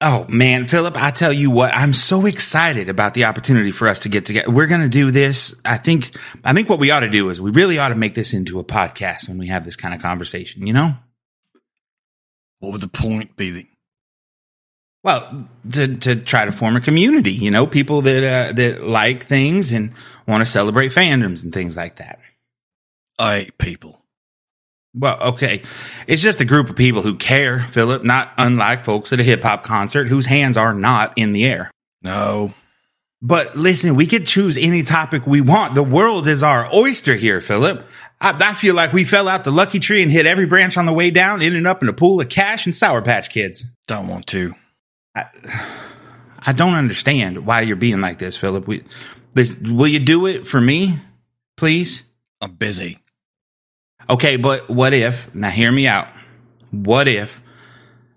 Oh man, Philip, I tell you what, I'm so excited about the opportunity for us to get together. We're going to do this. I think, I think what we ought to do is we really ought to make this into a podcast when we have this kind of conversation, you know? What would the point be? Well, to, to try to form a community, you know, people that, uh, that like things and want to celebrate fandoms and things like that. I hate people. Well, okay. It's just a group of people who care, Philip, not unlike folks at a hip hop concert whose hands are not in the air. No. But listen, we could choose any topic we want. The world is our oyster here, Philip. I, I, feel like we fell out the lucky tree and hit every branch on the way down, ending up in a pool of cash and Sour Patch Kids. Don't want to. I, I don't understand why you're being like this, Philip. We, this, will you do it for me, please? I'm busy. Okay, but what if, now hear me out. What if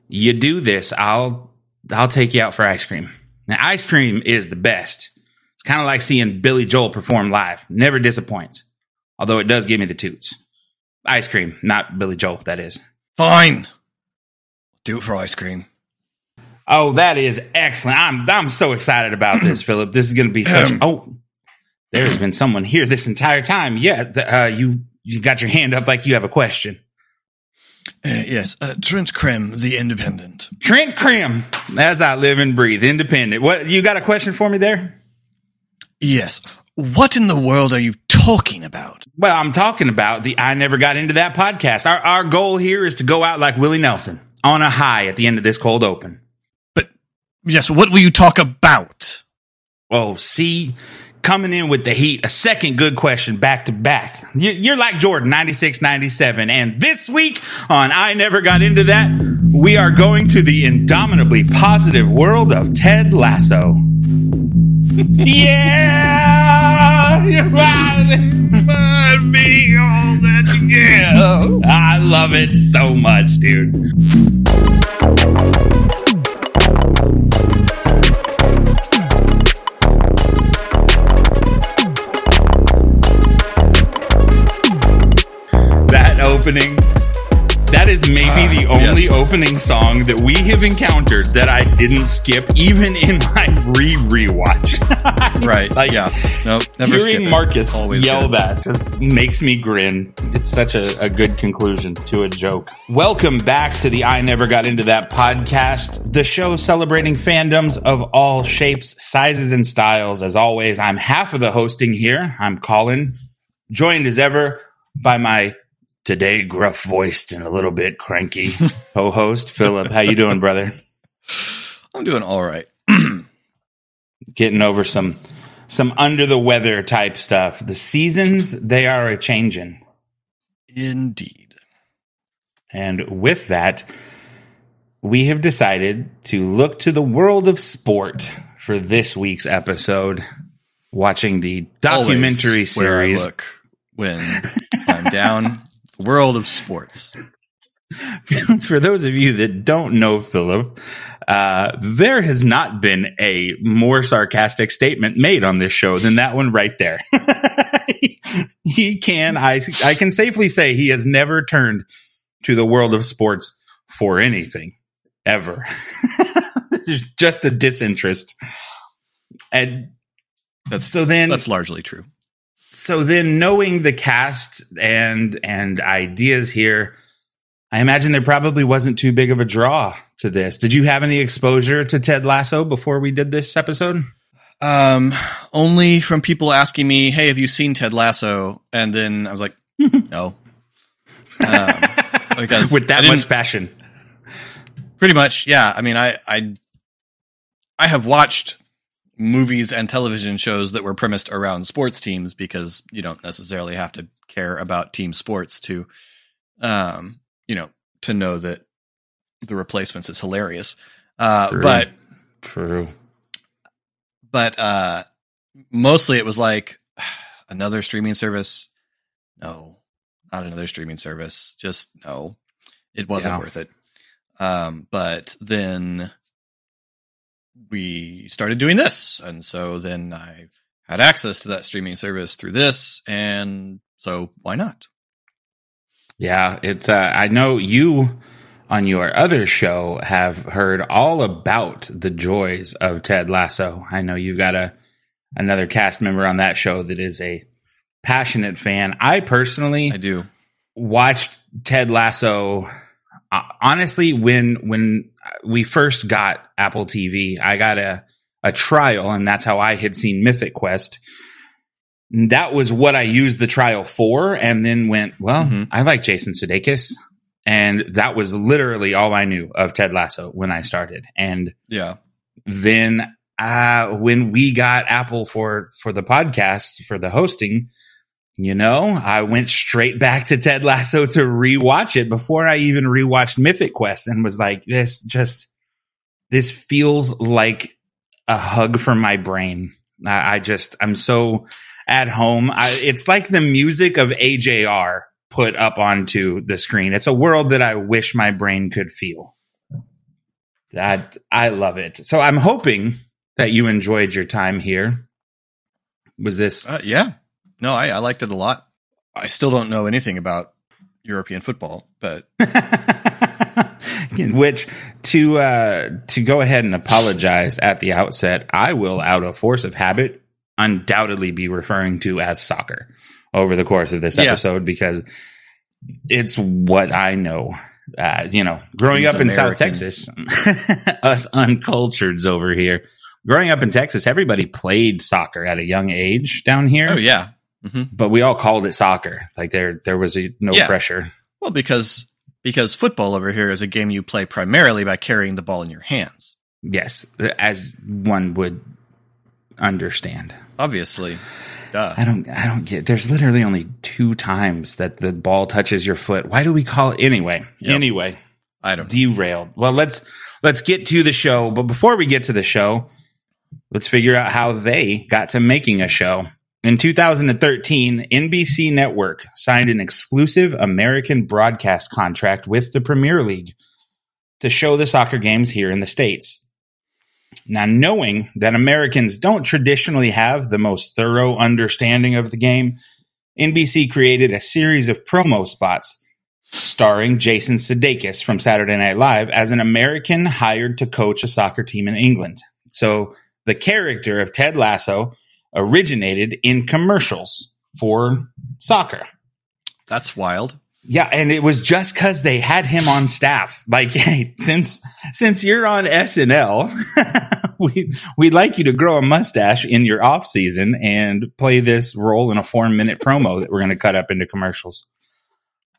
you do this? I'll, I'll take you out for ice cream. Now, ice cream is the best. It's kind of like seeing Billy Joel perform live. Never disappoints. Although it does give me the toots. Ice cream, not Billy Joel, that is. Fine. Do it for ice cream. Oh, that is excellent. I'm I'm so excited about this, Philip. This is going to be such. oh, there's been someone here this entire time. Yeah, uh, you you got your hand up like you have a question. Uh, yes, uh, Trent Crimm, the Independent. Trent Crimm, as I live and breathe, Independent. What you got a question for me there? Yes. What in the world are you talking about? Well, I'm talking about the I never got into that podcast. Our our goal here is to go out like Willie Nelson on a high at the end of this cold open. But yes, what will you talk about? Oh, see, coming in with the heat. A second good question back to back. You're like Jordan, 96 97. And this week on I Never Got Into That, we are going to the indomitably positive world of Ted Lasso. yeah! You're right. Be all that you give. I love it so much, dude. Opening. That is maybe uh, the only yes. opening song that we have encountered that I didn't skip, even in my re rewatch. right? Like, yeah. Nope. Never hearing Marcus yell good. that just makes me grin. It's such a, a good conclusion to a joke. Welcome back to the I Never Got Into That podcast, the show celebrating fandoms of all shapes, sizes, and styles. As always, I'm half of the hosting here. I'm Colin, joined as ever by my today gruff voiced and a little bit cranky co-host Philip. How you doing, brother? I'm doing all right. Getting over some some under the weather type stuff. The seasons they are a changing. Indeed. And with that, we have decided to look to the world of sport for this week's episode, watching the documentary Always series. when I'm down world of sports. For those of you that don't know Philip, uh, there has not been a more sarcastic statement made on this show than that one right there. he can, I, I can safely say he has never turned to the world of sports for anything ever. There's just a disinterest. And that's so then that's largely true so then knowing the cast and and ideas here i imagine there probably wasn't too big of a draw to this. Did you have any exposure to ted lasso before we did this episode? Um only from people asking me hey have you seen ted lasso? And then i was like no. Um, because with that much passion. Pretty much yeah. I mean i i i have watched movies and television shows that were premised around sports teams because you don't necessarily have to care about team sports to um you know to know that the replacements is hilarious. Uh true. but true. But uh mostly it was like another streaming service? No. Not another streaming service. Just no. It wasn't yeah. worth it. Um but then we started doing this. And so then I had access to that streaming service through this. And so why not? Yeah, it's, uh, I know you on your other show have heard all about the joys of Ted Lasso. I know you've got a another cast member on that show that is a passionate fan. I personally I do. watched Ted Lasso honestly when when we first got Apple TV, I got a a trial and that's how I had seen Mythic Quest. That was what I used the trial for and then went, well, Mhm. I like Jason Sudeikis and that was literally all I knew of Ted Lasso when I started. And Yeah. then uh, when we got Apple for for the podcast for the hosting, you know, I went straight back to Ted Lasso to rewatch it before I even rewatched Mythic Quest and was like, this just this feels like a hug from my brain. I, I just I'm so at home. I, it's like the music of AJR put up onto the screen. It's a world that I wish my brain could feel. That I love it. So I'm hoping that you enjoyed your time here. Was this Uh, yeah. No, I, I liked it a lot. I still don't know anything about European football, but which to uh to go ahead and apologize at the outset, I will out of force of habit undoubtedly be referring to as soccer over the course of this Yeah. episode because it's what I know. Uh, you know, growing These up in South Texas, us uncultureds over here. Growing up in Texas, everybody played soccer at a young age down here, oh yeah. Hmm but we all called it soccer. Like there, there was a, no Yeah. pressure. Well, because because football over here is a game you play primarily by carrying the ball in your hands. Yes, as one would understand. Obviously, duh. I don't I don't get there's literally only two times that the ball touches your foot. Why do we call it anyway? Yep. Anyway, I don't. derailed. Well, let's let's get to the show, but before we get to the show, let's figure out how they got to making a show. In 2013, NBC Network signed an exclusive American broadcast contract with the Premier League to show the soccer games here in the States. Now, knowing that Americans don't traditionally have the most thorough understanding of the game, NBC created a series of promo spots starring Jason Sudeikis from Saturday Night Live as an American hired to coach a soccer team in England. So the character of Ted Lasso originated in commercials for soccer. That's wild. Yeah, and it was just because they had him on staff. Like, hey, since since you're on SNL, we we'd like you to grow a mustache in your off season and play this role in a four minute promo that we're going to cut up into commercials.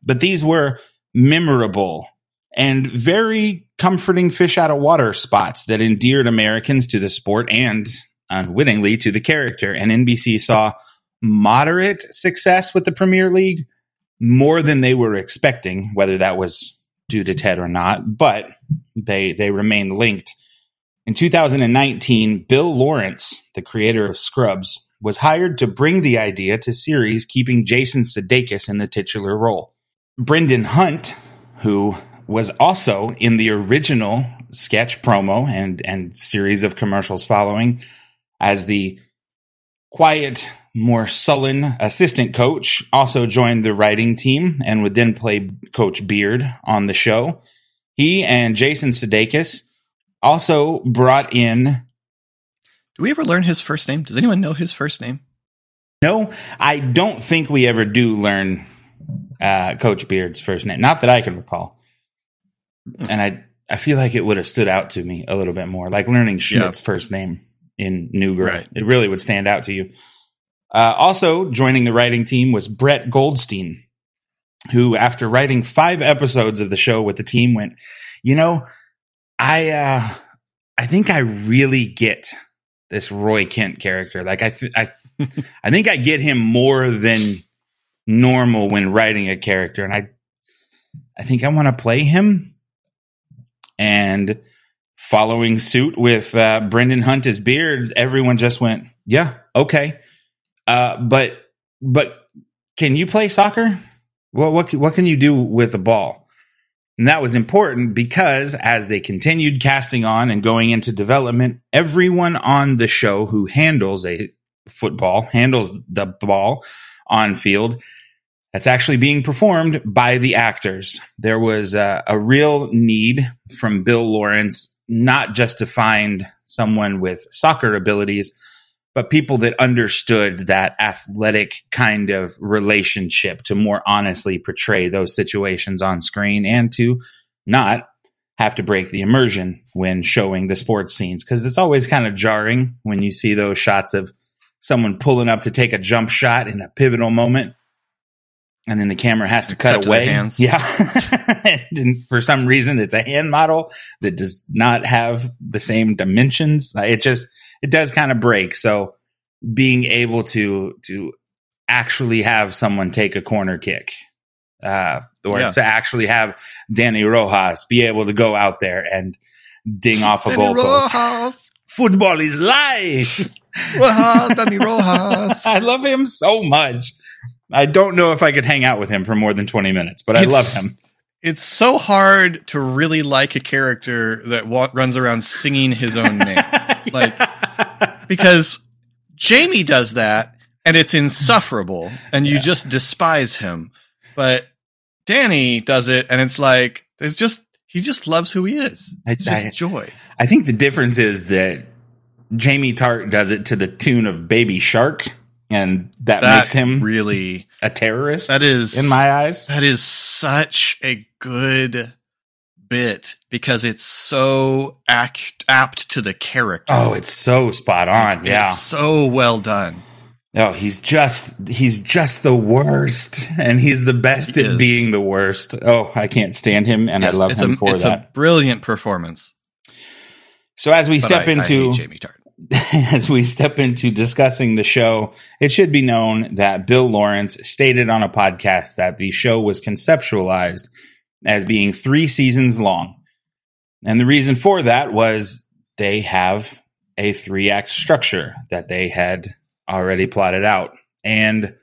But these were memorable and very comforting fish out of water spots that endeared Americans to the sport and unwittingly to the character. And NBC saw moderate success with the Premier League more than they were expecting, whether that was due to Ted or not, but they they remain linked. In 2019, Bill Lawrence, the creator of Scrubs, was hired to bring the idea to series, keeping Jason Sudeikis in the titular role. Brendan Hunt, who was also in the original sketch promo and and series of commercials following as the quiet, more sullen assistant coach, also joined the writing team and would then play Coach Beard on the show. He and Jason Sudeikis also brought in. Do we ever learn his first name? Does anyone know his first name? No, I don't think we ever do learn uh, Coach Beard's first name. Not that I can recall. And I, I feel like it would have stood out to me a little bit more, like learning Schmidt's first name in New Girl. Right. It really would stand out to you. Uh, also joining the writing team was Brett Goldstein, who, after writing five episodes of the show with the team, went, you know, I, uh, I think I really get this Roy Kent character. Like I, th- I, I think I get him more than normal when writing a character, and I, I think I want to play him. And following suit with uh, Brendan Hunt as Beard, everyone just went, "Yeah, okay." Uh, but but can you play soccer? What what can you do with the ball? And that was important because as they continued casting on and going into development, everyone on the show who handles a football, handles the ball on field, that's actually being performed by the actors. There was a, a real need from Bill Lawrence, not just to find someone with soccer abilities, but people that understood that athletic kind of relationship to more honestly portray those situations on screen and to not have to break the immersion when showing the sports scenes. Cause it's always kind of jarring when you see those shots of someone pulling up to take a jump shot in a pivotal moment and then the camera has to cut, cut away. Yeah. and for some reason, it's a hand model that does not have the same dimensions. It just, it does kind of break. So being able to, to actually have someone take a corner kick, uh, or yeah. to actually have Danny Rojas be able to go out there and ding off a goal post. Football is life. Rojas, Danny Rojas. I love him so much. I don't know if I could hang out with him for more than 20 minutes, but I it's, love him. It's so hard to really like a character that wa- runs around singing his own name. yeah. Like, because Jamie does that and it's insufferable and you yeah. just despise him. But Danny does it and it's like, it's just, he just loves who he is. It's just I, joy. I think the difference is that Jamie Tartt does it to the tune of Baby Shark and that, that, makes him really a terrorist. That is in my eyes. That is such a good bit because it's so act, apt to the character. Oh, it's so spot on. Yeah. so well done. Oh, he's just he's just the worst, and he's the best he at is. being the worst. Oh, I can't stand him, and yes, I love him a, for it's that. A brilliant performance. So as we but step I, into I Jamie Tartt. as we step into discussing the show, it should be known that Bill Lawrence stated on a podcast that the show was conceptualized as being three seasons long. And the reason for that was they have a three act structure that they had already plotted out. And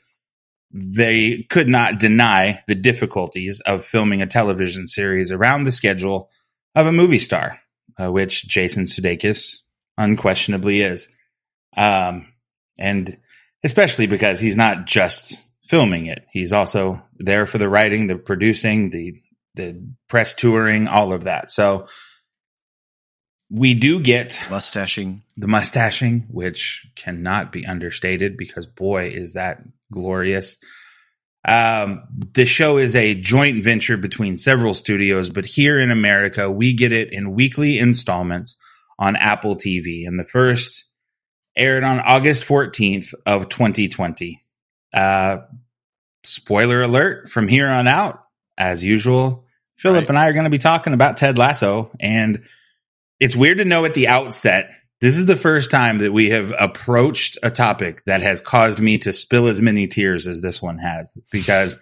they could not deny the difficulties of filming a television series around the schedule of a movie star, uh, which Jason Sudeikis unquestionably is. Um, and especially because he's not just filming it. He's also there for the writing, the producing, the, the press touring, all of that. So we do get mustaching, the mustaching, which cannot be understated because boy, is that glorious. Um, the show is a joint venture between several studios, but here in America, we get it in weekly installments on Apple TV. And the first aired on August 14th of 2020. Uh, spoiler alert from here on out, as usual, Philip right. and I are going to be talking about Ted Lasso. And it's weird to know at the outset, this is the first time that we have approached a topic that has caused me to spill as many tears as this one has because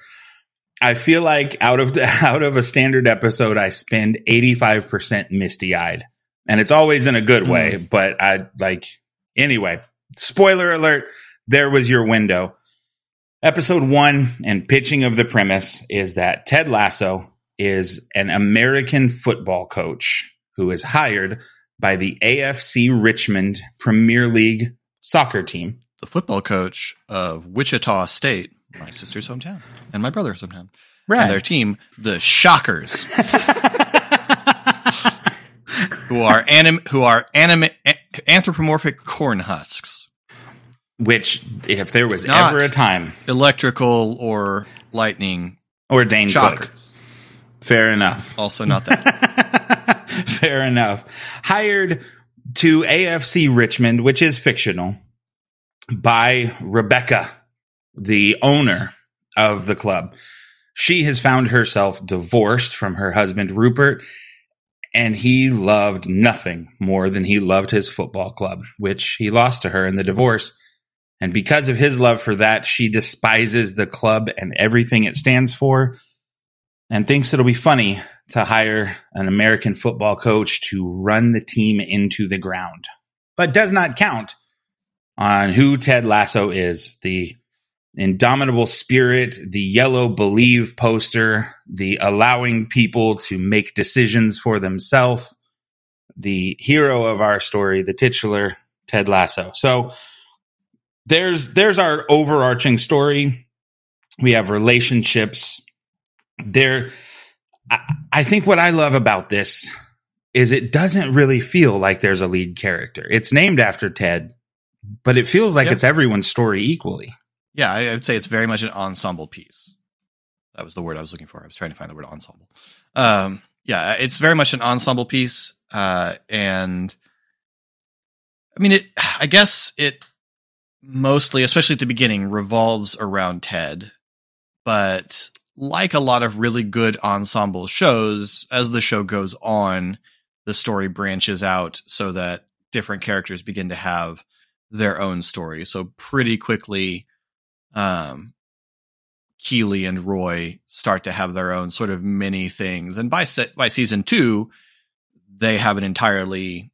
I feel like out of the, out of a standard episode, I spend 85% misty eyed and it's always in a good way. Mm. But I like anyway. Spoiler alert: there was your window. Episode one and pitching of the premise is that Ted Lasso is an American football coach who is hired by the AFC Richmond Premier League soccer team. The football coach of Wichita State, my sister's hometown, and my brother's hometown. Right. And their team, the Shockers. who are anim who are anim anthropomorphic corn husks. Which, if there was Not ever a time, electrical or lightning or Dane Cook. Fair enough. Also, not that. Fair enough. Hired to AFC Richmond, which is fictional, by Rebecca, the owner of the club. She has found herself divorced from her husband, Rupert, and he loved nothing more than he loved his football club, which he lost to her in the divorce. And because of his love for that, she despises the club and everything it stands for and thinks it'll be funny to hire an American football coach to run the team into the ground, but does not count on who Ted Lasso is, the indomitable spirit, the yellow believe poster, the allowing people to make decisions for themselves, the hero of our story, the titular Ted Lasso. So there's there's our overarching story. We have relationships. There, I, I think what I love about this is it doesn't really feel like there's a lead character. It's named after Ted, but it feels like yep. it's everyone's story equally. Yeah, I would say it's very much an ensemble piece. That was the word I was looking for. I was trying to find the word ensemble. Um, yeah, it's very much an ensemble piece, uh, and I mean, it. I guess it mostly, especially at the beginning, revolves around Ted, but like a lot of really good ensemble shows, as the show goes on, the story branches out so that different characters begin to have their own story. So pretty quickly, um, Keeley and Roy start to have their own sort of mini things. And by se- by season two, they have an entirely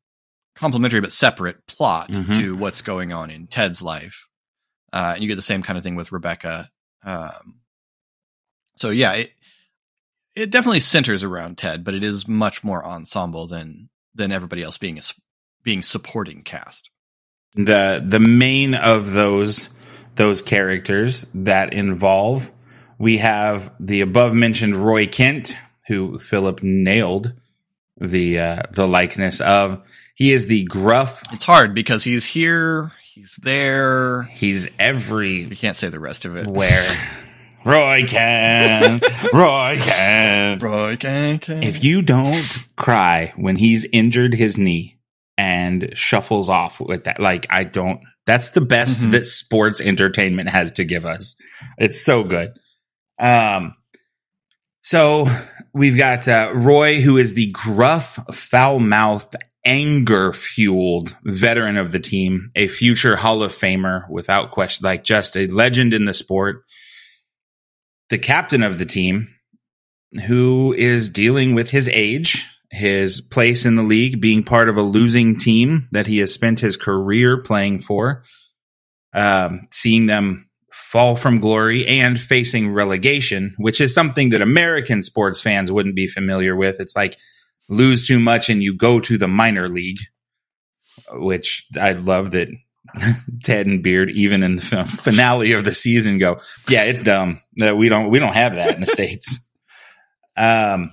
complementary but separate plot mm-hmm. to what's going on in Ted's life. Uh, and you get the same kind of thing with Rebecca. Um, so yeah, it, it definitely centers around Ted, but it is much more ensemble than than everybody else being a, being supporting cast. The the main of those those characters that involve. We have the above mentioned Roy Kent, who Philip nailed the uh, the likeness of. He is the gruff. It's hard because he's here, he's there, he's every. You can't say the rest of it. Where Roy Kent, Roy Kent, Roy Kent. If you don't cry when he's injured his knee and shuffles off with that, like I don't that's the best mm-hmm. that sports entertainment has to give us. It's so good. Um, so we've got uh, Roy, who is the gruff, foul mouthed, anger fueled veteran of the team, a future Hall of Famer without question, like just a legend in the sport. The captain of the team, who is dealing with his age, his place in the league, being part of a losing team that he has spent his career playing for, um, seeing them fall from glory and facing relegation, which is something that American sports fans wouldn't be familiar with. It's like lose too much and you go to the minor league, which I love that Ted and Beard, even in the finale of the season, go, yeah, it's dumb that we don't we don't have that in the states. Um,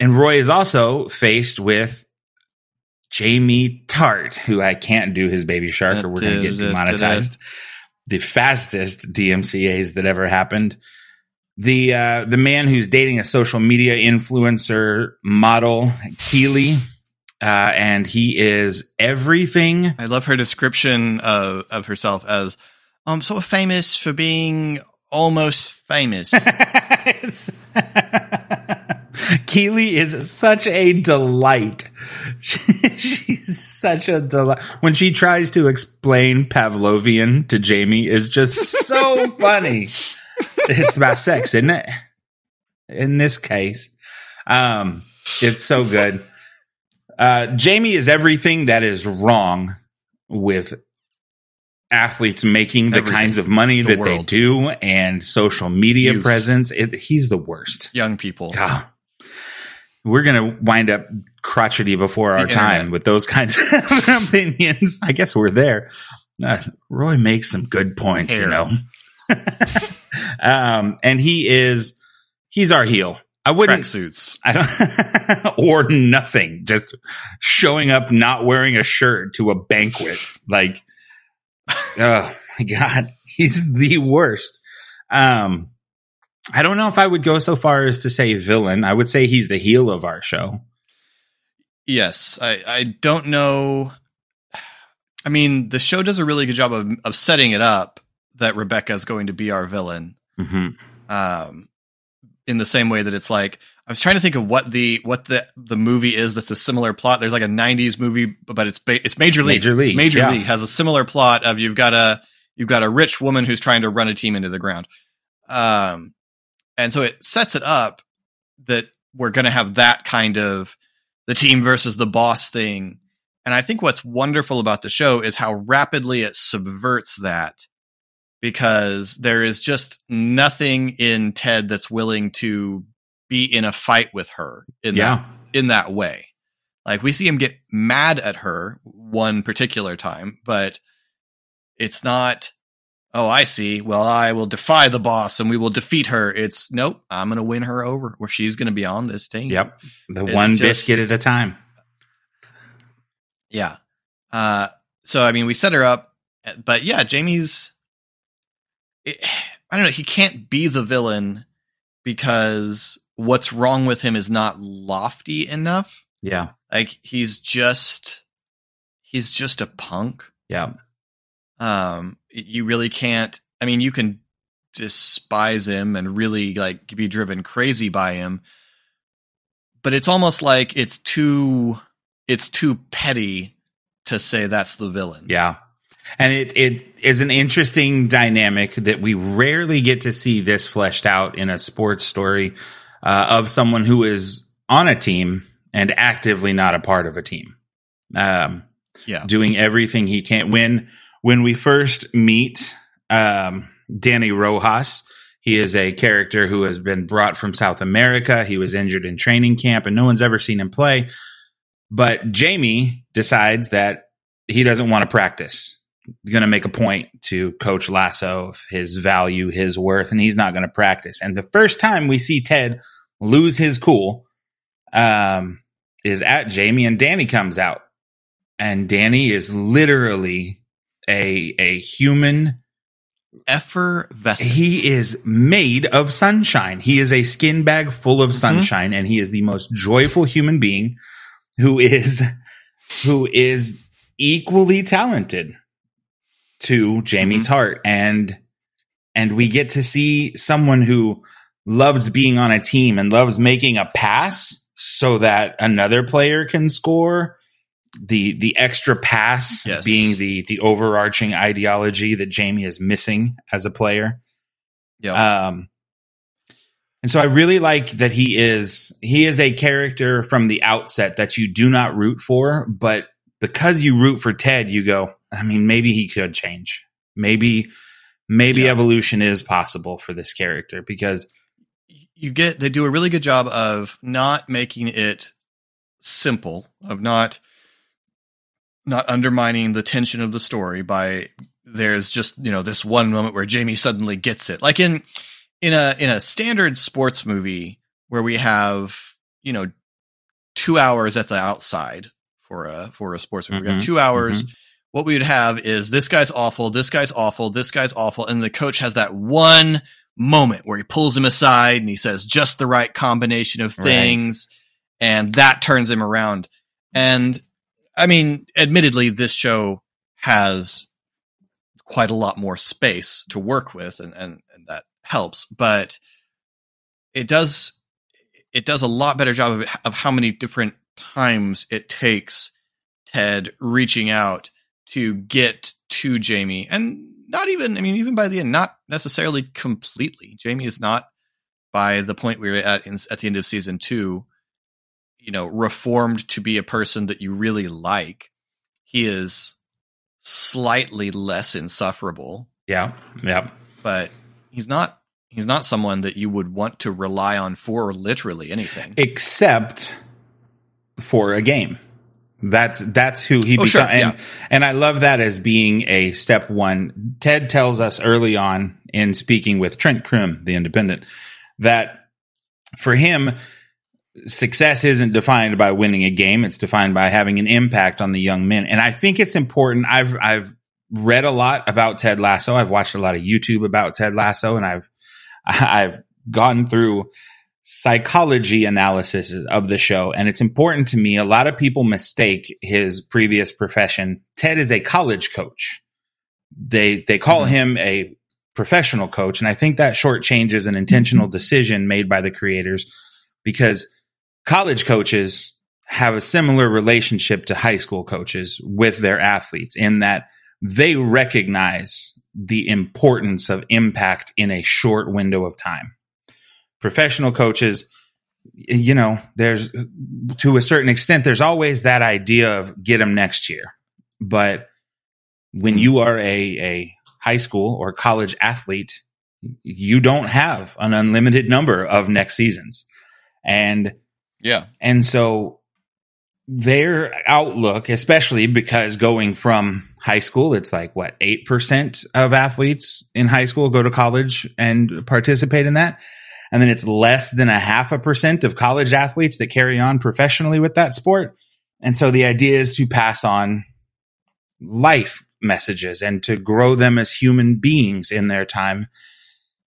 and Roy is also faced with Jamie Tartt, who I can't do his baby shark or we're going to get demonetized. The fastest DMCA's that ever happened. The uh, the man who's dating a social media influencer model, Keeley, uh, and he is everything. I love her description of, of herself as um sort of famous for being almost famous. Keeley is such a delight. She's such a delight. When she tries to explain Pavlovian to Jamie is just so funny. It's about sex, isn't it? In this case. Um, it's so good. Uh, Jamie is everything that is wrong with athletes making the everything. kinds of money the that world. they do and social media Youth. presence. It, he's the worst. Young people. God we're going to wind up crotchety before our time with those kinds of opinions. I guess we're there. Uh, Roy makes some good points, Hair. you know. um, and he is, he's our heel. I wouldn't suits. I don't, or nothing. Just showing up, not wearing a shirt to a banquet. Like, oh my God, he's the worst. Um, I don't know if I would go so far as to say villain. I would say he's the heel of our show. Yes, I, I don't know. I mean, the show does a really good job of, of setting it up that Rebecca is going to be our villain. Mm-hmm. Um, in the same way that it's like I was trying to think of what the what the the movie is that's a similar plot. There's like a '90s movie, but it's ba- it's Major League. Major League, it's Major yeah. League has a similar plot of you've got a you've got a rich woman who's trying to run a team into the ground. Um, and so it sets it up that we're going to have that kind of the team versus the boss thing. And I think what's wonderful about the show is how rapidly it subverts that because there is just nothing in Ted that's willing to be in a fight with her in yeah. that in that way. Like we see him get mad at her one particular time, but it's not oh, I see. Well, I will defy the boss and we will defeat her. It's nope. I'm going to win her over where she's going to be on this team. Yep. The it's one just, biscuit at a time. Yeah. Uh, so, I mean, we set her up, but yeah, Jamie's, it, I don't know. He can't be the villain because what's wrong with him is not lofty enough. Yeah. Like he's just, he's just a punk. Yeah. Um, you really can't. I mean, you can despise him and really like be driven crazy by him, but it's almost like it's too it's too petty to say that's the villain. Yeah. And it it is an interesting dynamic that we rarely get to see this fleshed out in a sports story uh, of someone who is on a team and actively not a part of a team. Um, yeah, doing everything he can. When when we first meet um, Danny Rojas, he is a character who has been brought from South America. He was injured in training camp, and no one's ever seen him play. But Jamie decides that he doesn't want to practice. Going to make a point to Coach Lasso of his value, his worth, and he's not going to practice. And the first time we see Ted lose his cool um, is at Jamie, and Danny comes out, and Danny is literally a a human effervescent. He is made of sunshine. He is a skin bag full of mm-hmm. sunshine, and he is the most joyful human being who is who is equally talented to Jamie mm-hmm. Tartt. And and we get to see someone who loves being on a team and loves making a pass so that another player can score the the extra pass yes. being the the overarching ideology that Jamie is missing as a player. Yeah. Um and so I really like that he is he is a character from the outset that you do not root for, but because you root for Ted, you go, I mean, maybe he could change. Maybe maybe yeah. evolution is possible for this character because you get they do a really good job of not making it simple, of not not undermining the tension of the story by there's just you know this one moment where Jamie suddenly gets it like in in a in a standard sports movie where we have you know two hours at the outside for a for a sports movie mm-hmm. we have mm-hmm. two hours mm-hmm. What we would have is this guy's awful this guy's awful this guy's awful and the coach has that one moment where he pulls him aside and he says just the right combination of things right. and that turns him around and I mean, admittedly, this show has quite a lot more space to work with, and, and, and that helps. But it does it does a lot better job of, of how many different times it takes Ted reaching out to get to Jamie, and not even I mean, even by the end, not necessarily completely. Jamie is not by the point we are at in, at the end of season two you know, reformed to be a person that you really like, he is slightly less insufferable. Yeah. Yeah. But he's not he's not someone that you would want to rely on for literally anything. Except for a game. That's that's who he oh, becomes. Sure, yeah. and, and I love that as being a step one. Ted tells us early on in speaking with Trent Crimm, the independent, that for him, success isn't defined by winning a game. It's defined by having an impact on the young men. And I think it's important. I've, I've read a lot about Ted Lasso. I've watched a lot of YouTube about Ted Lasso and I've, I've gone through psychology analysis of the show. And it's important to me. A lot of people mistake his previous profession. Ted is a college coach. They, they call mm-hmm. him a professional coach. And I think that short shortchanges an intentional decision made by the creators because college coaches have a similar relationship to high school coaches with their athletes in that they recognize the importance of impact in a short window of time. Professional coaches, you know, there's to a certain extent, there's always that idea of get them next year. But when you are a, a high school or college athlete, you don't have an unlimited number of next seasons. And yeah. And so their outlook, especially because going from high school, it's like what, 8% of athletes in high school go to college and participate in that. And then it's less than a half a percent of college athletes that carry on professionally with that sport. And so the idea is to pass on life messages and to grow them as human beings in their time.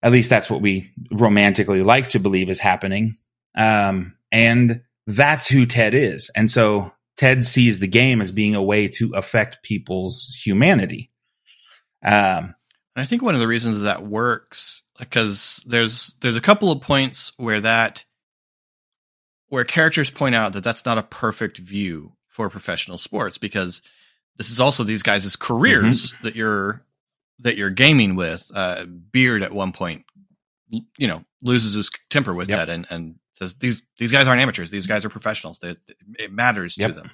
At least that's what we romantically like to believe is happening. Um, and that's who Ted is. And so Ted sees the game as being a way to affect people's humanity. Um, I think one of the reasons that works because there's there's a couple of points where that where characters point out that that's not a perfect view for professional sports because this is also these guys' careers mm-hmm. that you're that you're gaming with. Uh, Beard at one point, you know, loses his temper with yep. Ted and and says these these guys aren't amateurs; these guys are professionals. They, it matters yep. to them.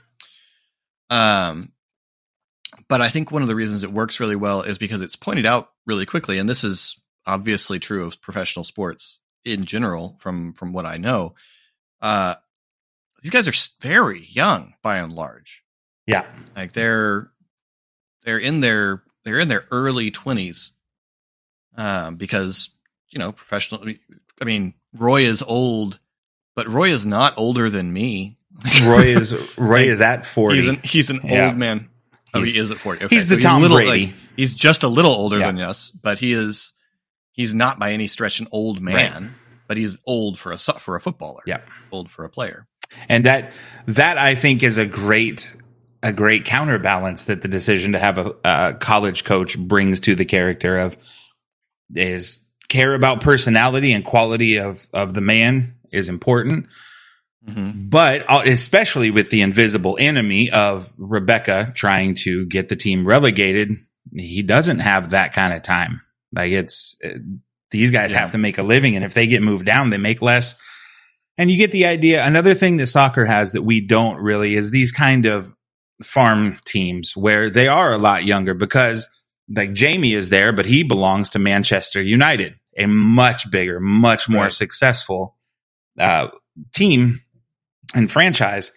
Um, but I think one of the reasons it works really well is because it's pointed out really quickly, and this is obviously true of professional sports in general. From from what I know, uh, these guys are very young by and large. Yeah, like they're they're in their they're in their early twenties, um, because you know professional. I mean, Roy is old, but Roy is not older than me. Roy is Roy like, is at forty. He's an, he's an yeah. old man. Oh, he's, he is at forty. Okay, he's the so Tom he's little, Brady. Like, he's just a little older yeah. than us, but he is he's not by any stretch an old man. Right. But he's old for a for a footballer. Yeah, old for a player. And that that I think is a great a great counterbalance that the decision to have a, a college coach brings to the character of is care about personality and quality of of the man is important Mm-hmm. But uh, especially with the invisible enemy of Rebecca trying to get the team relegated, he doesn't have that kind of time. Like it's uh, these guys yeah. have to make a living, and if they get moved down, they make less. And you get the idea. Another thing that soccer has that we don't really is these kind of farm teams where they are a lot younger because like Jamie is there, but he belongs to Manchester United, a much bigger, much more right. successful uh, team and franchise.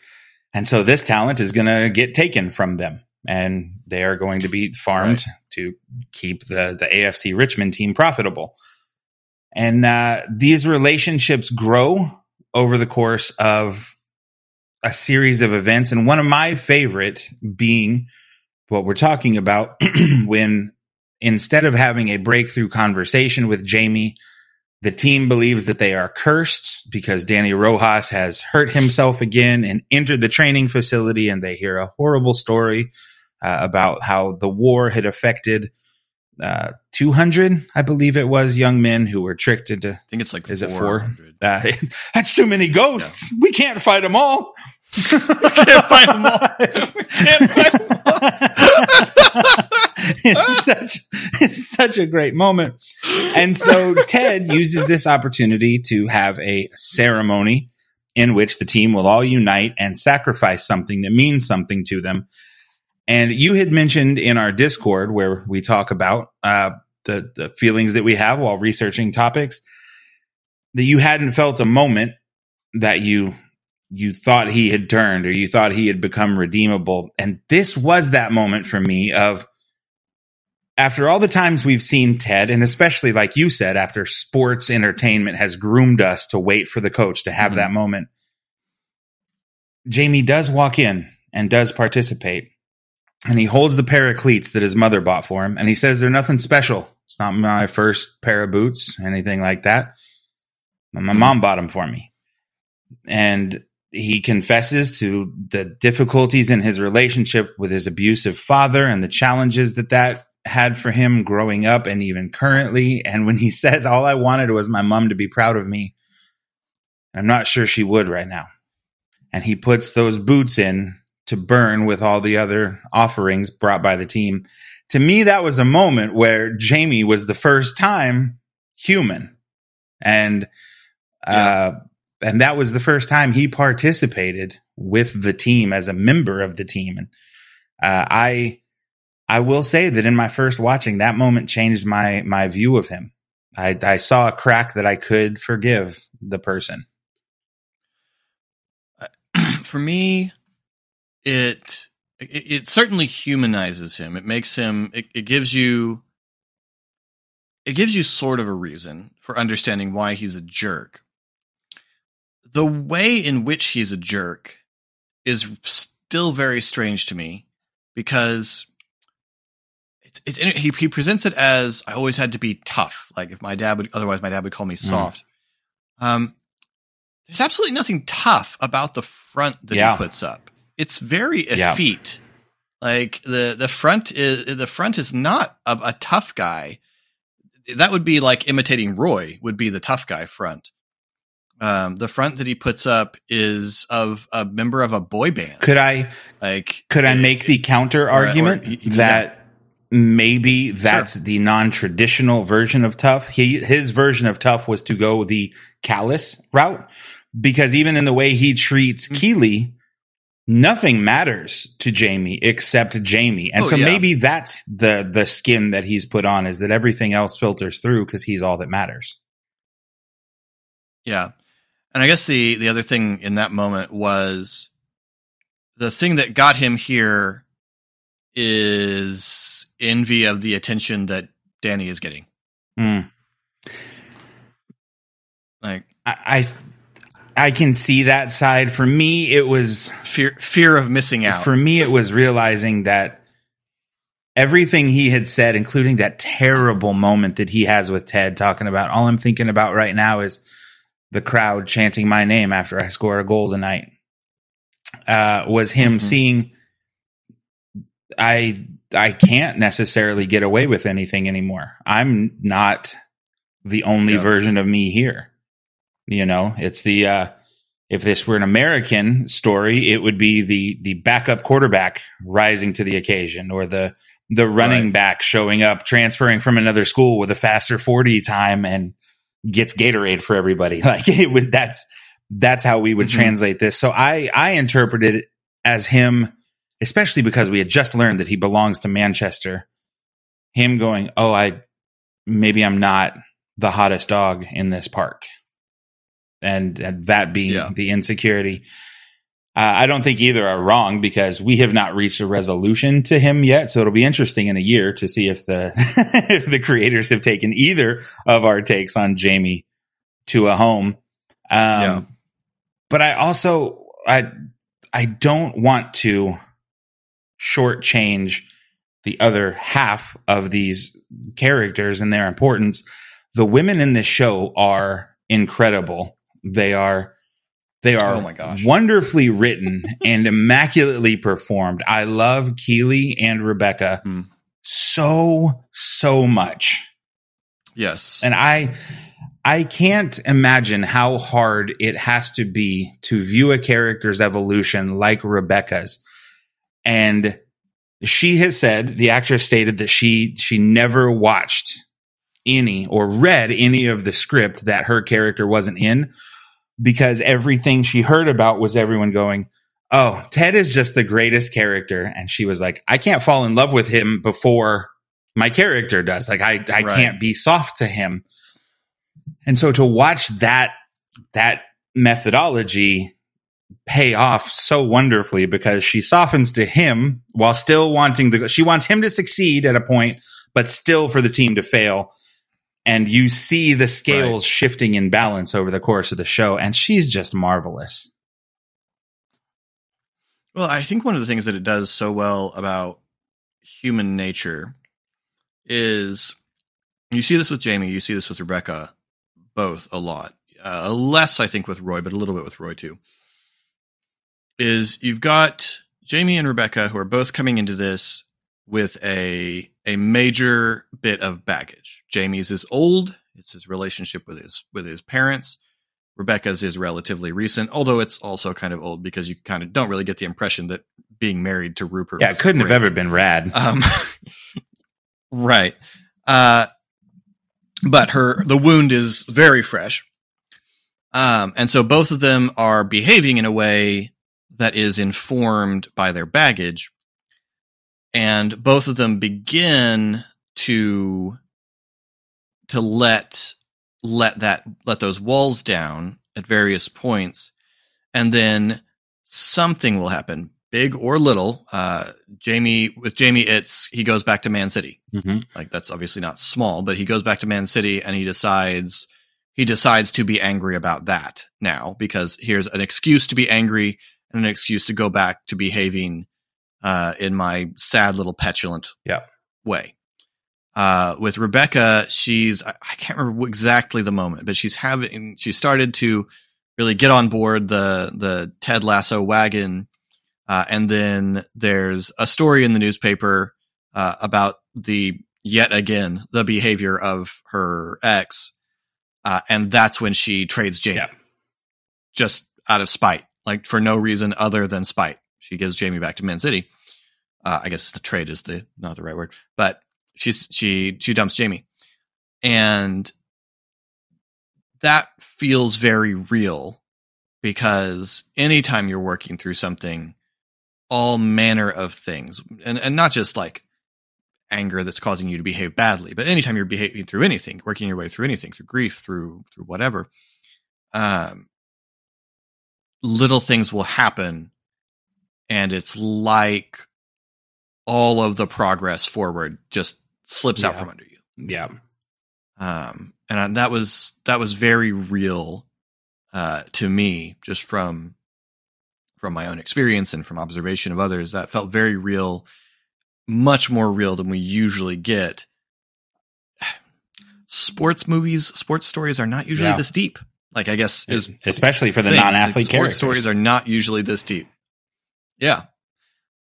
And so this talent is going to get taken from them and they are going to be farmed right. to keep the, the AFC Richmond team profitable. And uh, these relationships grow over the course of a series of events. And one of my favorite being what we're talking about when instead of having a breakthrough conversation with Jamie the team believes that they are cursed because Danny Rojas has hurt himself again and entered the training facility, and they hear a horrible story uh, about how the war had affected uh, 200, I believe it was, young men who were tricked into. I think it's like is it four? Uh, that's too many ghosts. Yeah. We can't fight them all. we can't fight them all. we can't fight them all. it's such it's such a great moment. And so Ted uses this opportunity to have a ceremony in which the team will all unite and sacrifice something that means something to them. And you had mentioned in our Discord where we talk about uh, the the feelings that we have while researching topics that you hadn't felt a moment that you you thought he had turned or you thought he had become redeemable and this was that moment for me of after all the times we've seen Ted, and especially like you said, after sports entertainment has groomed us to wait for the coach to have mm-hmm. that moment, Jamie does walk in and does participate. And he holds the pair of cleats that his mother bought for him. And he says, They're nothing special. It's not my first pair of boots, anything like that. My mm-hmm. mom bought them for me. And he confesses to the difficulties in his relationship with his abusive father and the challenges that that had for him growing up and even currently. And when he says, All I wanted was my mom to be proud of me, I'm not sure she would right now. And he puts those boots in to burn with all the other offerings brought by the team. To me, that was a moment where Jamie was the first time human. And, yeah. uh, and that was the first time he participated with the team as a member of the team. And, uh, I, I will say that in my first watching, that moment changed my my view of him. I, I saw a crack that I could forgive the person. For me, it, it, it certainly humanizes him. It makes him. It, it gives you. It gives you sort of a reason for understanding why he's a jerk. The way in which he's a jerk is still very strange to me because it's, it's he, he presents it as I always had to be tough. Like if my dad would, otherwise my dad would call me mm. soft. Mm. Um, there's absolutely nothing tough about the front that yeah. he puts up. It's very effete. Yeah. Like the the front is the front is not a, a tough guy. That would be like imitating Roy. Would be the tough guy front. Um, the front that he puts up is of a member of a boy band. Could I like? Could I make the counter argument that maybe that's sure. the non-traditional version of tough? He his version of tough was to go the callous route because even in the way he treats mm-hmm. Keeley, nothing matters to Jamie except Jamie. And oh, so yeah. maybe that's the the skin that he's put on is that everything else filters through because he's all that matters. Yeah. And I guess the the other thing in that moment was the thing that got him here is envy of the attention that Danny is getting. Mm. Like I, I I can see that side. For me, it was fear fear of missing out. For me, it was realizing that everything he had said, including that terrible moment that he has with Ted, talking about all I'm thinking about right now is the crowd chanting my name after I score a goal tonight. Uh, was him mm-hmm. seeing I I can't necessarily get away with anything anymore. I'm not the only yeah. version of me here. You know, it's the uh, if this were an American story, it would be the the backup quarterback rising to the occasion, or the the running right. back showing up, transferring from another school with a faster forty time and gets Gatorade for everybody. Like it would, that's that's how we would mm-hmm. translate this. So I I interpreted it as him, especially because we had just learned that he belongs to Manchester. Him going, oh, I maybe I'm not the hottest dog in this park and, and that being yeah. the insecurity. Uh, I don't think either are wrong because we have not reached a resolution to him yet. So it'll be interesting in a year to see if the if the creators have taken either of our takes on Jamie to a home. Um, yeah. But I also I I don't want to shortchange the other half of these characters and their importance. The women in this show are incredible. They are they are oh my gosh. wonderfully written and immaculately performed. I love Keeley and Rebecca mm. so so much. Yes. And I I can't imagine how hard it has to be to view a character's evolution like Rebecca's. And she has said, the actress stated that she she never watched any or read any of the script that her character wasn't in because everything she heard about was everyone going, Oh, Ted is just the greatest character. And she was like, I can't fall in love with him before my character does. Like, I, I right. can't be soft to him. And so to watch that, that methodology pay off so wonderfully because she softens to him while still wanting the, she wants him to succeed at a point, but still for the team to fail. And you see the scales right. shifting in balance over the course of the show and she's just marvelous. Well i think one of the things that it does so well about human nature is you see this with jamie you see this with rebecca both a lot. Uh, less i think with roy but a little bit with roy too is you've got jamie and rebecca who are both coming into this with a a major bit of baggage. Jamie's is old; it's his relationship with his with his parents. Rebecca's is relatively recent, although it's also kind of old because you kind of don't really get the impression that being married to Rupert. Yeah, it couldn't great. have ever been rad. Um, right. Uh, but her the wound is very fresh. Um, and so both of them are behaving in a way that is informed by their baggage and both of them begin to to let let that let those walls down at various points and then something will happen big or little. Uh, Jamie with Jamie, it's he goes back to Man City. Mm-hmm. Like that's obviously not small, but he goes back to Man City and he decides he decides to be angry about that now because here's an excuse to be angry and an excuse to go back to behaving uh, in my sad little petulant yeah. way. Uh, with Rebecca, she's I, I can't remember exactly the moment, but she's having she started to really get on board the the Ted Lasso wagon, uh, and then there's a story in the newspaper uh, about the yet again the behavior of her ex, uh, and that's when she trades Jamie, Yeah. just out of spite, like for no reason other than spite. She gives Jamie back to Man City. Uh, I guess the trade is the not the right word, but she's she she dumps Jamie, and that feels very real because anytime you're working through something, all manner of things, and and not just like anger that's causing you to behave badly, but anytime you're behaving through anything, working your way through anything, through grief, through through whatever, um, little things will happen, and it's like all of the progress forward just slips out from under you Yeah. um, and that was that was very real uh, to me, just from from my own experience and from observation of others. That felt very real, much more real than we usually get. Sports movies, sports stories are not usually Yeah. this deep. Like I guess is Especially for the thing. non-athlete Like, characters. stories are not usually this deep. Yeah.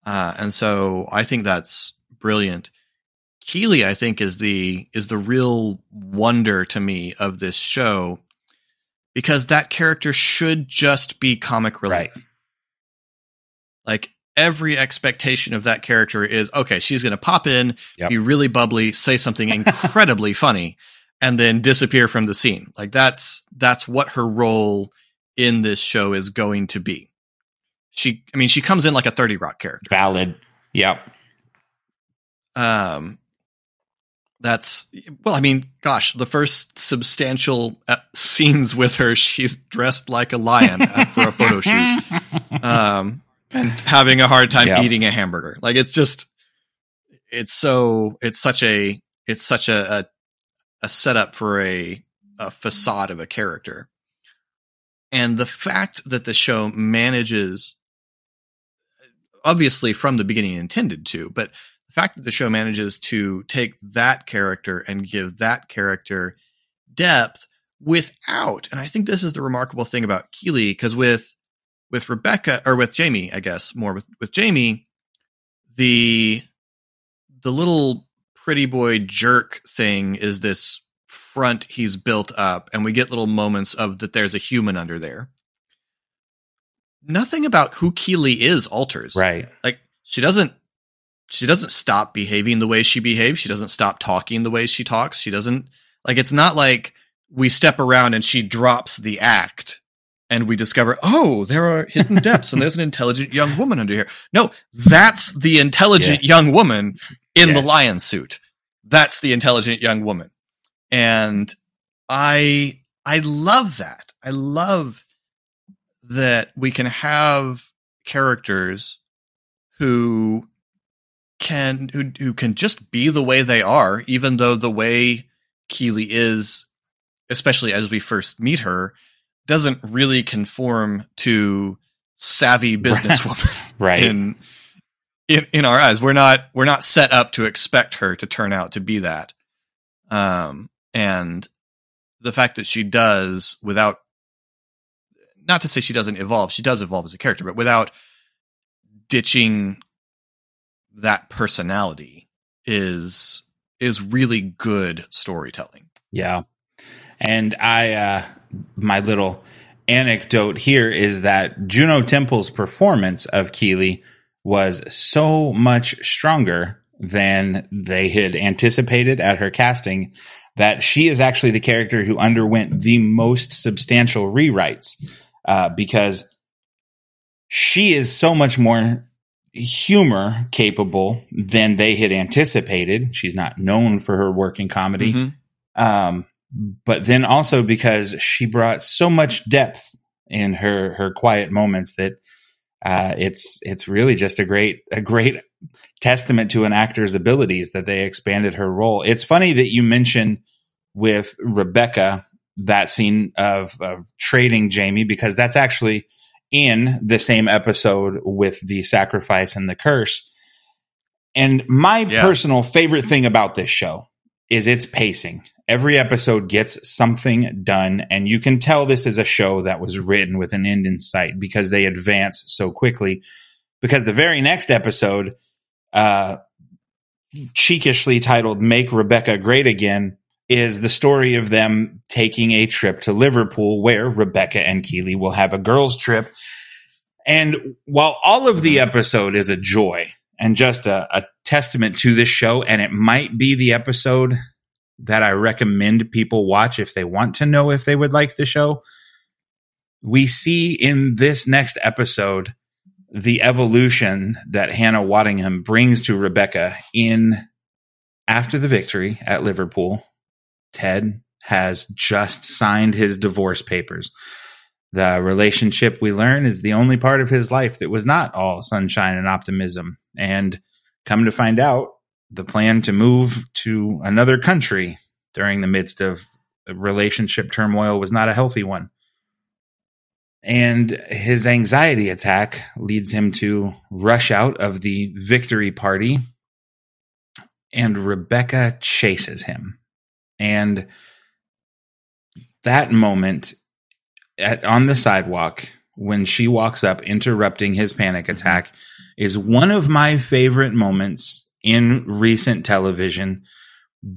Uh, and so I think that's brilliant. Keeley, I think, is the is the real wonder to me of this show because that character should just be comic relief. right. Like every expectation of that character is okay, she's going to pop in, Yep. be really bubbly, say something incredibly funny, and then disappear from the scene. Like that's that's what her role in this show is going to be. She, I mean, she comes in like a Thirty Rock character. Valid. Yep. Um, that's well, I mean, gosh, the first substantial uh, scenes with her, she's dressed like a lion for a photo shoot. um, and having a hard time Yeah. eating a hamburger. Like it's just, it's so, it's such a, it's such a, a, a setup for a, a facade of a character. And the fact that the show manages, obviously from the beginning intended to, but the fact that the show manages to take that character and give that character depth without, and I think this is the remarkable thing about Keeley, because with with Rebecca or with Jamie, I guess more with with Jamie, the the little pretty boy jerk thing is this front he's built up, and we get little moments of that there's a human under there. Nothing about who Keeley is alters. Right. Like she doesn't she doesn't stop behaving the way she behaves. She doesn't stop talking the way she talks. She doesn't like it's not like we step around and she drops the act and we discover, oh, there are hidden depths and there's an intelligent young woman under here. No, that's the intelligent Yes. young woman in the lion suit. That's the intelligent young woman. And I I love that. I love that we can have characters who can who who can just be the way they are, even though the way Keeley is, especially as we first meet her, doesn't really conform to savvy businesswoman Right. in in in our eyes. We're not we're not set up to expect her to turn out to be that. Um and the fact that she does without not to say she doesn't evolve, she does evolve as a character, but without ditching that personality is is really good storytelling. Yeah. And I, uh, my little anecdote here is that Juno Temple's performance of Keeley was so much stronger than they had anticipated at her casting that she is actually the character who underwent the most substantial rewrites uh, because she is so much more humor capable than they had anticipated. She's not known for her work in comedy. Mhm. Um, but then also because she brought so much depth in her her quiet moments that uh, it's it's really just a great a great testament to an actor's abilities that they expanded her role. It's funny that you mentioned with Rebecca that scene of, of trading Jamie because that's actually in the same episode with the sacrifice and the curse. And my yeah. personal favorite thing about this show is its pacing. Every episode gets something done, and you can tell this is a show that was written with an end in sight because they advance so quickly. Because the very next episode, uh, cheekishly titled Make Rebecca Great Again, is the story of them taking a trip to Liverpool where Rebecca and Keeley will have a girls' trip. And while all of the episode is a joy and just a, a testament to this show, and it might be the episode that I recommend people watch if they want to know if they would like the show, we see in this next episode the evolution that Hannah Waddingham brings to Rebecca in after the victory at Liverpool Ted has just signed his divorce papers. The relationship we learn is the only part of his life that was not all sunshine and optimism. And come to find out, the plan to move to another country during the midst of relationship turmoil was not a healthy one. And his anxiety attack leads him to rush out of the victory party, and Rebecca chases him. And that moment at, on the sidewalk when she walks up, interrupting his panic attack, is one of my favorite moments in recent television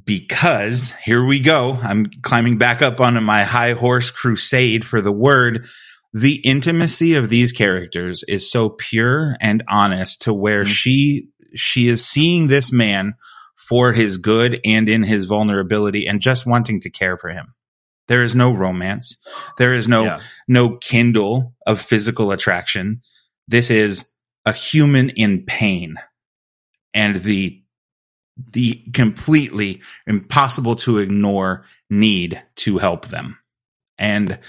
because here we go. I'm climbing back up onto my high horse crusade for the word. The intimacy of these characters is so pure and honest to where mm-hmm. she she is seeing this man for his good and in his vulnerability and just wanting to care for him. There is no romance. There is no, yeah. no kindle of physical attraction. This is a human in pain and the, the completely impossible to ignore need to help them. And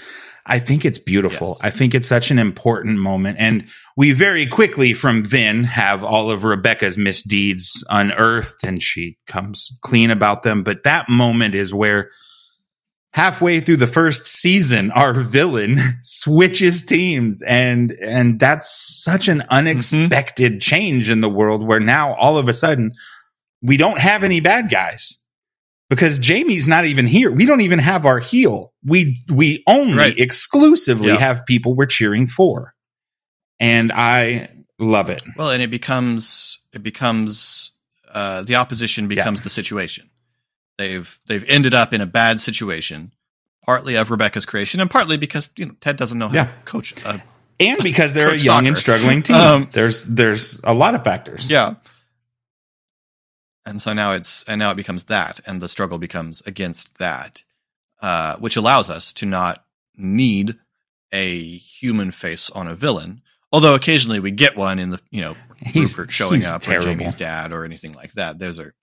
I think it's beautiful. Yes. I think it's such an important moment. And we very quickly from then have all of Rebecca's misdeeds unearthed and she comes clean about them. But that moment is where halfway through the first season, our villain switches teams. And, and that's such an unexpected mm-hmm. change in the world where now all of a sudden we don't have any bad guys because Jamie's not even here. We don't even have our heel. We we only right. exclusively yeah. have people we're cheering for. And I love it. Well, and it becomes it becomes uh, the opposition becomes yeah. the situation. They've they've ended up in a bad situation, partly of Rebecca's creation, and partly because you know Ted doesn't know how yeah. to coach. And because they're a young soccer. and struggling team. Um, there's there's a lot of factors. Yeah and so now it's and now it becomes that and the struggle becomes against that uh, which allows us to not need a human face on a villain although occasionally we get one in the you know he's, Rupert showing up terrible. or Jamie's dad or anything like that those are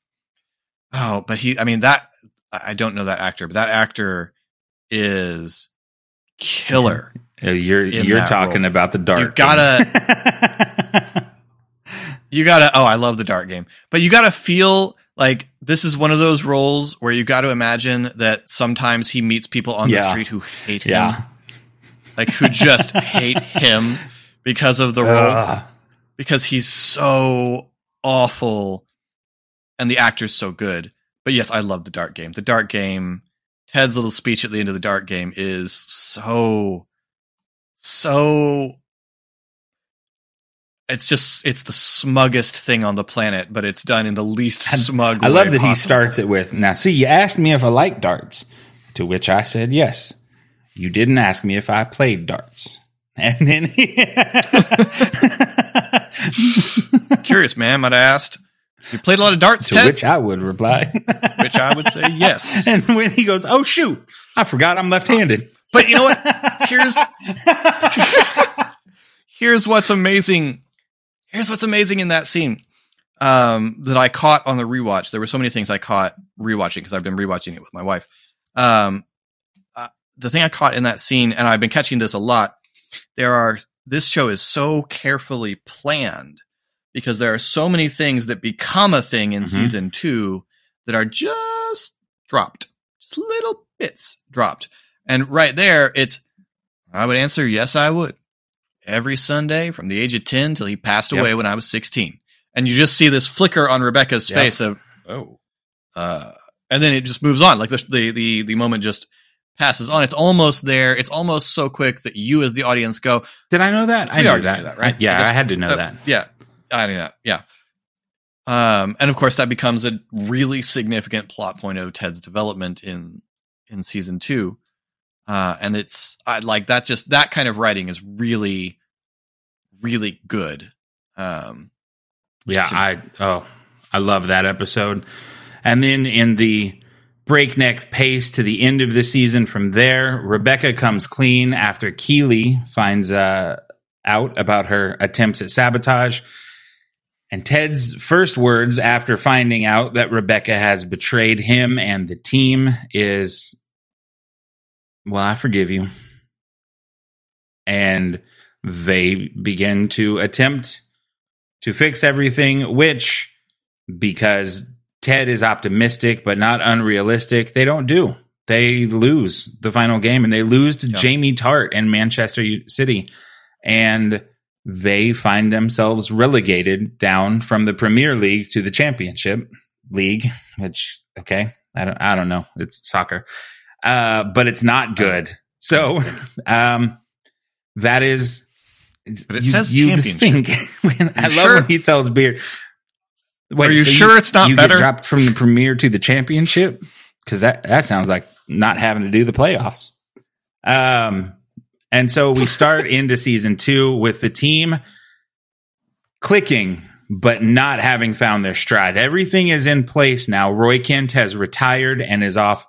oh but he I mean that I don't know that actor but that actor is killer you're you're talking role. about the dark you gotta you gotta oh i love the dark game but you gotta feel like this is one of those roles where you got to imagine that sometimes he meets people on yeah. the street who hate him yeah. like who just hate him because of the role uh. because he's so awful and the actor's so good but yes i love the dart game the dart game ted's little speech at the end of the dart game is so so it's just it's the smuggest thing on the planet, but it's done in the least smug. I love that possible. he starts it with now. See, you asked me if I like darts, to which I said yes. You didn't ask me if I played darts, and then he curious, man. Might I asked. You played a lot of darts, to Ted? which I would reply, which I would say yes. And when he goes, "Oh shoot, I forgot I'm left-handed," but you know what? Here's here's what's amazing Here's what's amazing in that scene um, that I caught on the rewatch. There were so many things I caught rewatching because I've been rewatching it with my wife. Um, uh, the thing I caught in that scene, and I've been catching this a lot, there are this show is so carefully planned because there are so many things that become a thing in mm-hmm. season two that are just dropped, just little bits dropped. And right there, it's, I would answer, yes, I would. Every Sunday from the age of 10 till he passed yep. away when I was 16. And you just see this flicker on Rebecca's yep. face of, oh, uh, and then it just moves on. Like the, the, the, the moment just passes on. It's almost there. It's almost so quick that you as the audience go, did I know that? I knew that. that. right? Yeah, I, I, had to know uh, that. Yeah. I knew that. Yeah. Um, and of course that becomes a really significant plot point of Ted's development in, in season two. Uh, and it's I like that just that kind of writing is really, really good. Um, yeah, I, oh, I love that episode. And then in the breakneck pace to the end of the season from there, Rebecca comes clean after Keeley finds uh, out about her attempts at sabotage. And Ted's first words after finding out that Rebecca has betrayed him and the team is, Well, I forgive you. And they begin to attempt to fix everything, which, because Ted is optimistic but not unrealistic, they don't do. They lose the final game and they lose to Jamie Tartt in Manchester City. And they find themselves relegated down from the Premier League to the Championship League, which okay, I don't I don't know. It's soccer. Uh, but it's not good. So um, that is but it you, says championship. Think, I love sure? when he tells Beard. Wait, Are you so sure you, it's not better? dropped from the Premier to the Championship because that that sounds like not having to do the playoffs. Um, and so we start into season two with the team clicking, but not having found their stride. Everything is in place now. Roy Kent has retired and is off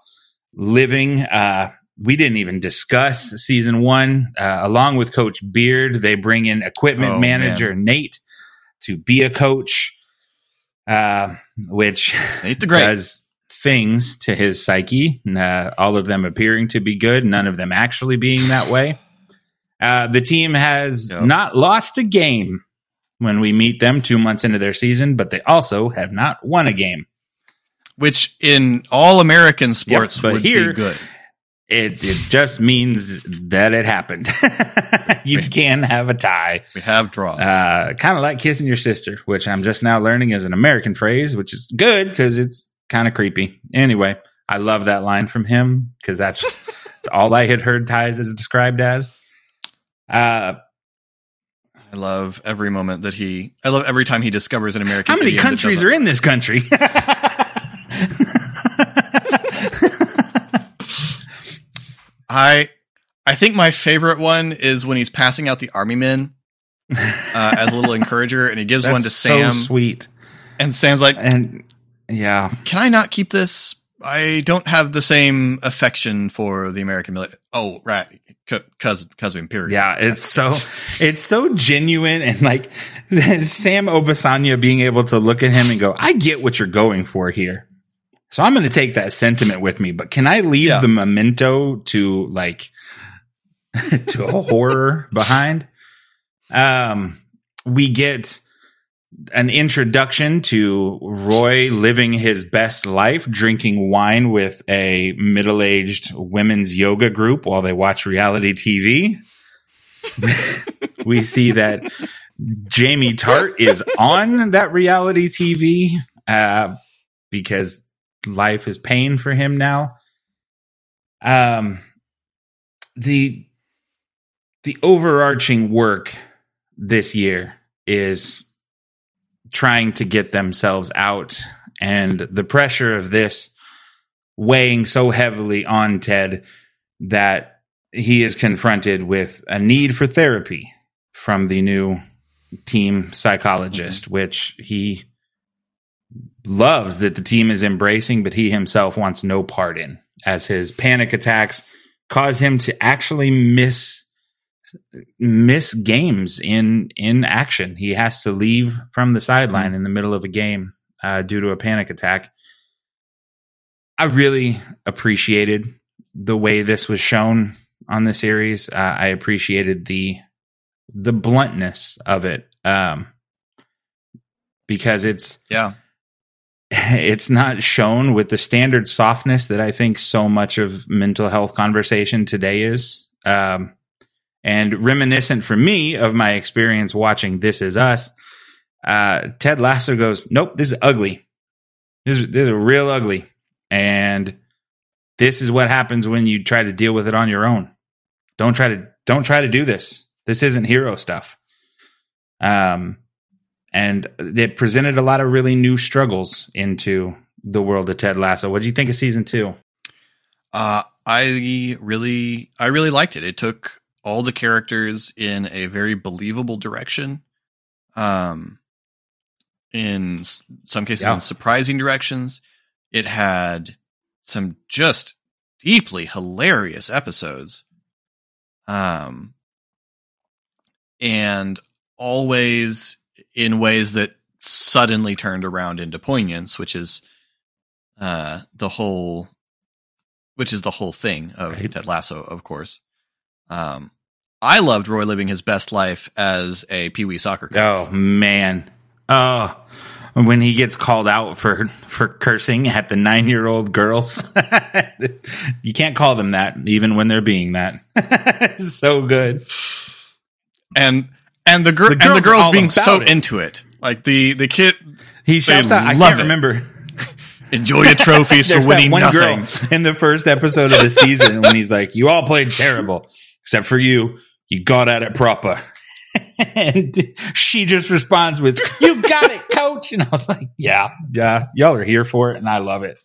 living. Uh, we didn't even discuss season one. Uh, along with Coach Beard, they bring in equipment oh, manager man. Nate to be a coach, uh, which Nate the Great. does things to his psyche. Uh, all of them appearing to be good, none of them actually being that way. Uh, the team has yep. not lost a game when we meet them two months into their season, but they also have not won a game. Which in all American sports yep, but would here, be good. It, it just means that it happened. you can have a tie. We have draws. Uh, kind of like kissing your sister, which I'm just now learning is an American phrase, which is good because it's kind of creepy. Anyway, I love that line from him because that's, that's all I had heard ties as described as. Uh, I love every moment that he. I love every time he discovers an American. How many countries are in this country? I I think my favorite one is when he's passing out the army men uh, as a little encourager, and he gives one to Sam. sweet. And Sam's like, and yeah, can I not keep this? I don't have the same affection for the American military. Oh, right, because of Imperial. Yeah, it's so it's so genuine and like Sam Obisanya being able to look at him and go, "I get what you're going for here." So I'm going to take that sentiment with me, but can I leave yeah. the memento to like to a horror behind? Um, we get an introduction to Roy living his best life, drinking wine with a middle aged women's yoga group while they watch reality TV. we see that Jamie Tartt is on that reality TV uh, because life is pain for him now. Um, the the overarching work this year is trying to get themselves out and the pressure of this weighing so heavily on Ted that he is confronted with a need for therapy from the new team psychologist, mm-hmm. which he loves that the team is embracing, but he himself wants no part in, as his panic attacks cause him to actually miss miss games in in action. He has to leave from the sideline mm-hmm. in the middle of a game uh, due to a panic attack. I really appreciated the way this was shown on the series. Uh, I appreciated the the bluntness of it. Um, because it's yeah, it's not shown with the standard softness that I think so much of mental health conversation today is. Um, and reminiscent for me of my experience watching This Is Us, uh, Ted Lasso goes, "Nope, this is ugly. This is, this is real ugly." And this is what happens when you try to deal with it on your own. Don't try to don't try to do this. This isn't hero stuff. Um, and it presented a lot of really new struggles into the world of Ted Lasso. What do you think of season two? Uh, I really, I really liked it. It took all the characters in a very believable direction. Um, in some cases, yeah. in surprising directions. It had some just deeply hilarious episodes. Um, and always in ways that suddenly turned around into poignance, which is uh, the whole, which is the whole thing of right. Ted Lasso, of course. Um, I loved Roy living his best life as a Pee Wee soccer coach. Oh man, oh when he gets called out for for cursing at the nine year old girls. you can't call them that even when they're being that. so good. And and the, gir- the and the girls being so it. into it. Like the the kid he shouts out I can't it. remember. Enjoy your trophies for winning one nothing. girl in the first episode of the season when he's like, "You all played terrible except for you. You got at it proper." and she just responds with, "You got it, coach." And I was like, "Yeah, yeah, y'all are here for it, and I love it."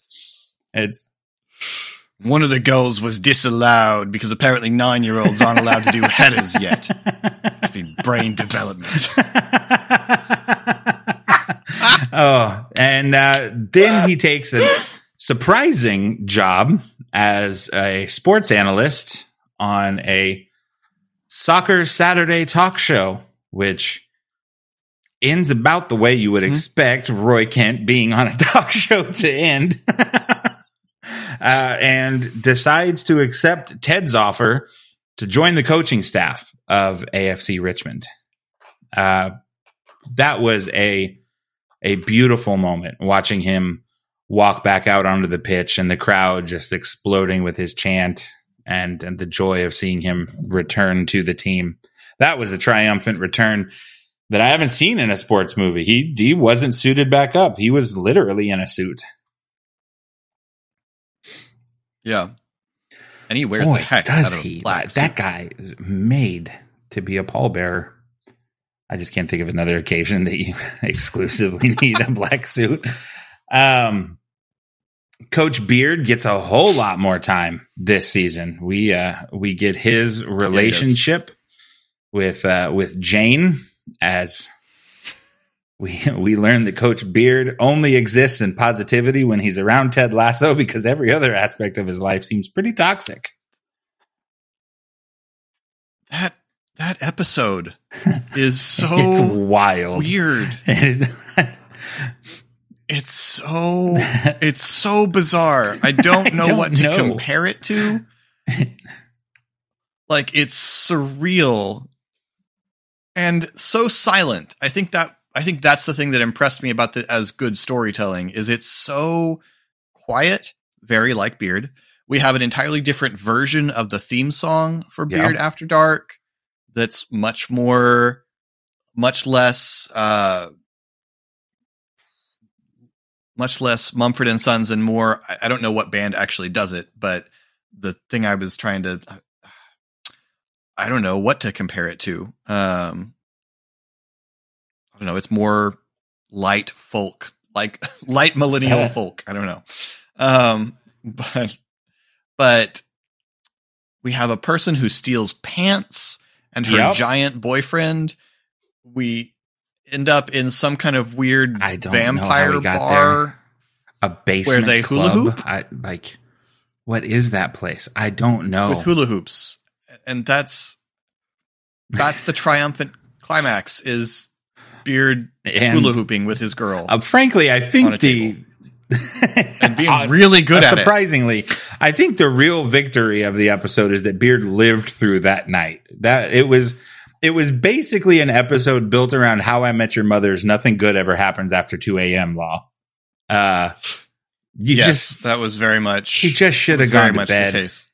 It's one of the goals was disallowed because apparently nine year olds aren't allowed to do headers yet. It's been brain development. oh, and uh, then he takes a surprising job as a sports analyst on a soccer Saturday talk show, which ends about the way you would mm-hmm. expect Roy Kent being on a talk show to end. uh, and decides to accept Ted's offer to join the coaching staff of AFC Richmond. Uh, that was a a beautiful moment watching him walk back out onto the pitch and the crowd just exploding with his chant and and the joy of seeing him return to the team. That was a triumphant return that I haven't seen in a sports movie. He he wasn't suited back up. He was literally in a suit. Yeah. And he wears Boy, the heck does he? Like, that guy is made to be a pallbearer. I just can't think of another occasion that you exclusively need a black suit. Um, Coach Beard gets a whole lot more time this season. We uh, we get his relationship with uh, with Jane as we we learn that Coach Beard only exists in positivity when he's around Ted Lasso because every other aspect of his life seems pretty toxic. That that episode is so it's wild, weird. It's so it's so bizarre. I don't know I don't what to know. compare it to. like it's surreal and so silent. I think that I think that's the thing that impressed me about the as good storytelling is it's so quiet, very like Beard. We have an entirely different version of the theme song for Beard yeah. After Dark that's much more much less uh much less Mumford and Sons and more. I, I, don't know what band actually does it, but the thing I was trying to, I don't know what to compare it to. Um, I don't know. It's more light folk, like light millennial folk. I don't know. Um, but, but we have a person who steals pants and her yep. giant boyfriend. We end up in some kind of weird I don't vampire bar. There. A basement where they club. hula hoop. I, like, what is that place? I don't know. With hula hoops, and that's that's the triumphant climax. Is Beard and, hula hooping with his girl? Uh, frankly, I think the and being really good uh, surprisingly, it. I think the real victory of the episode is that Beard lived through that night. That it was it was basically an episode built around how I met your mother's nothing good ever happens after 2 a.m. law. Uh, you yes, just, that was very much. he just should have gone to much the bed. case.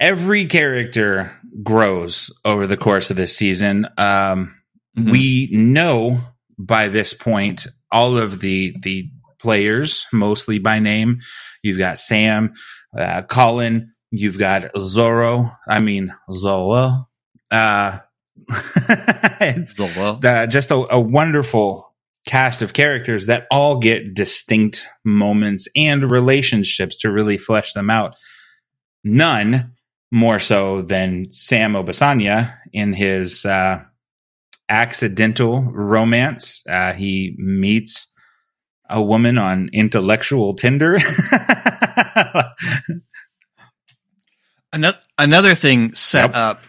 Every character grows over the course of this season. Um, Mhm. we know by this point all of the the players mostly by name you've got sam uh, colin you've got zorro i mean zola uh it's uh, just a, a wonderful cast of characters that all get distinct moments and relationships to really flesh them out none more so than sam obisanya in his uh accidental romance. Uh, he meets a woman on intellectual Tinder. Another another thing set Yep. up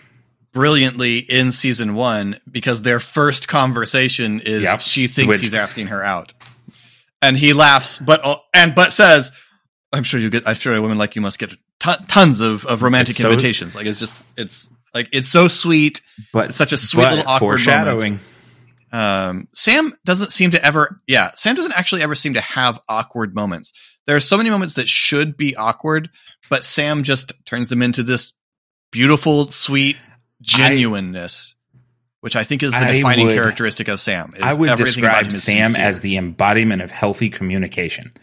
brilliantly in season one because their first conversation is Yep. she thinks Which- he's asking her out, and he laughs, but uh, and but says, "I'm sure you get. I'm sure a woman like you must get ton tons of of romantic so- invitations. Like it's just it's like it's so sweet. but It's such a sweet little awkward foreshadowing. Um, Sam doesn't seem to ever, yeah, Sam doesn't actually ever seem to have awkward moments. There are so many moments that should be awkward, but Sam just turns them into this beautiful, sweet genuineness, which I think is the I defining would- characteristic of Sam. is I would everything about him describe Sam sincere. as the embodiment of healthy communication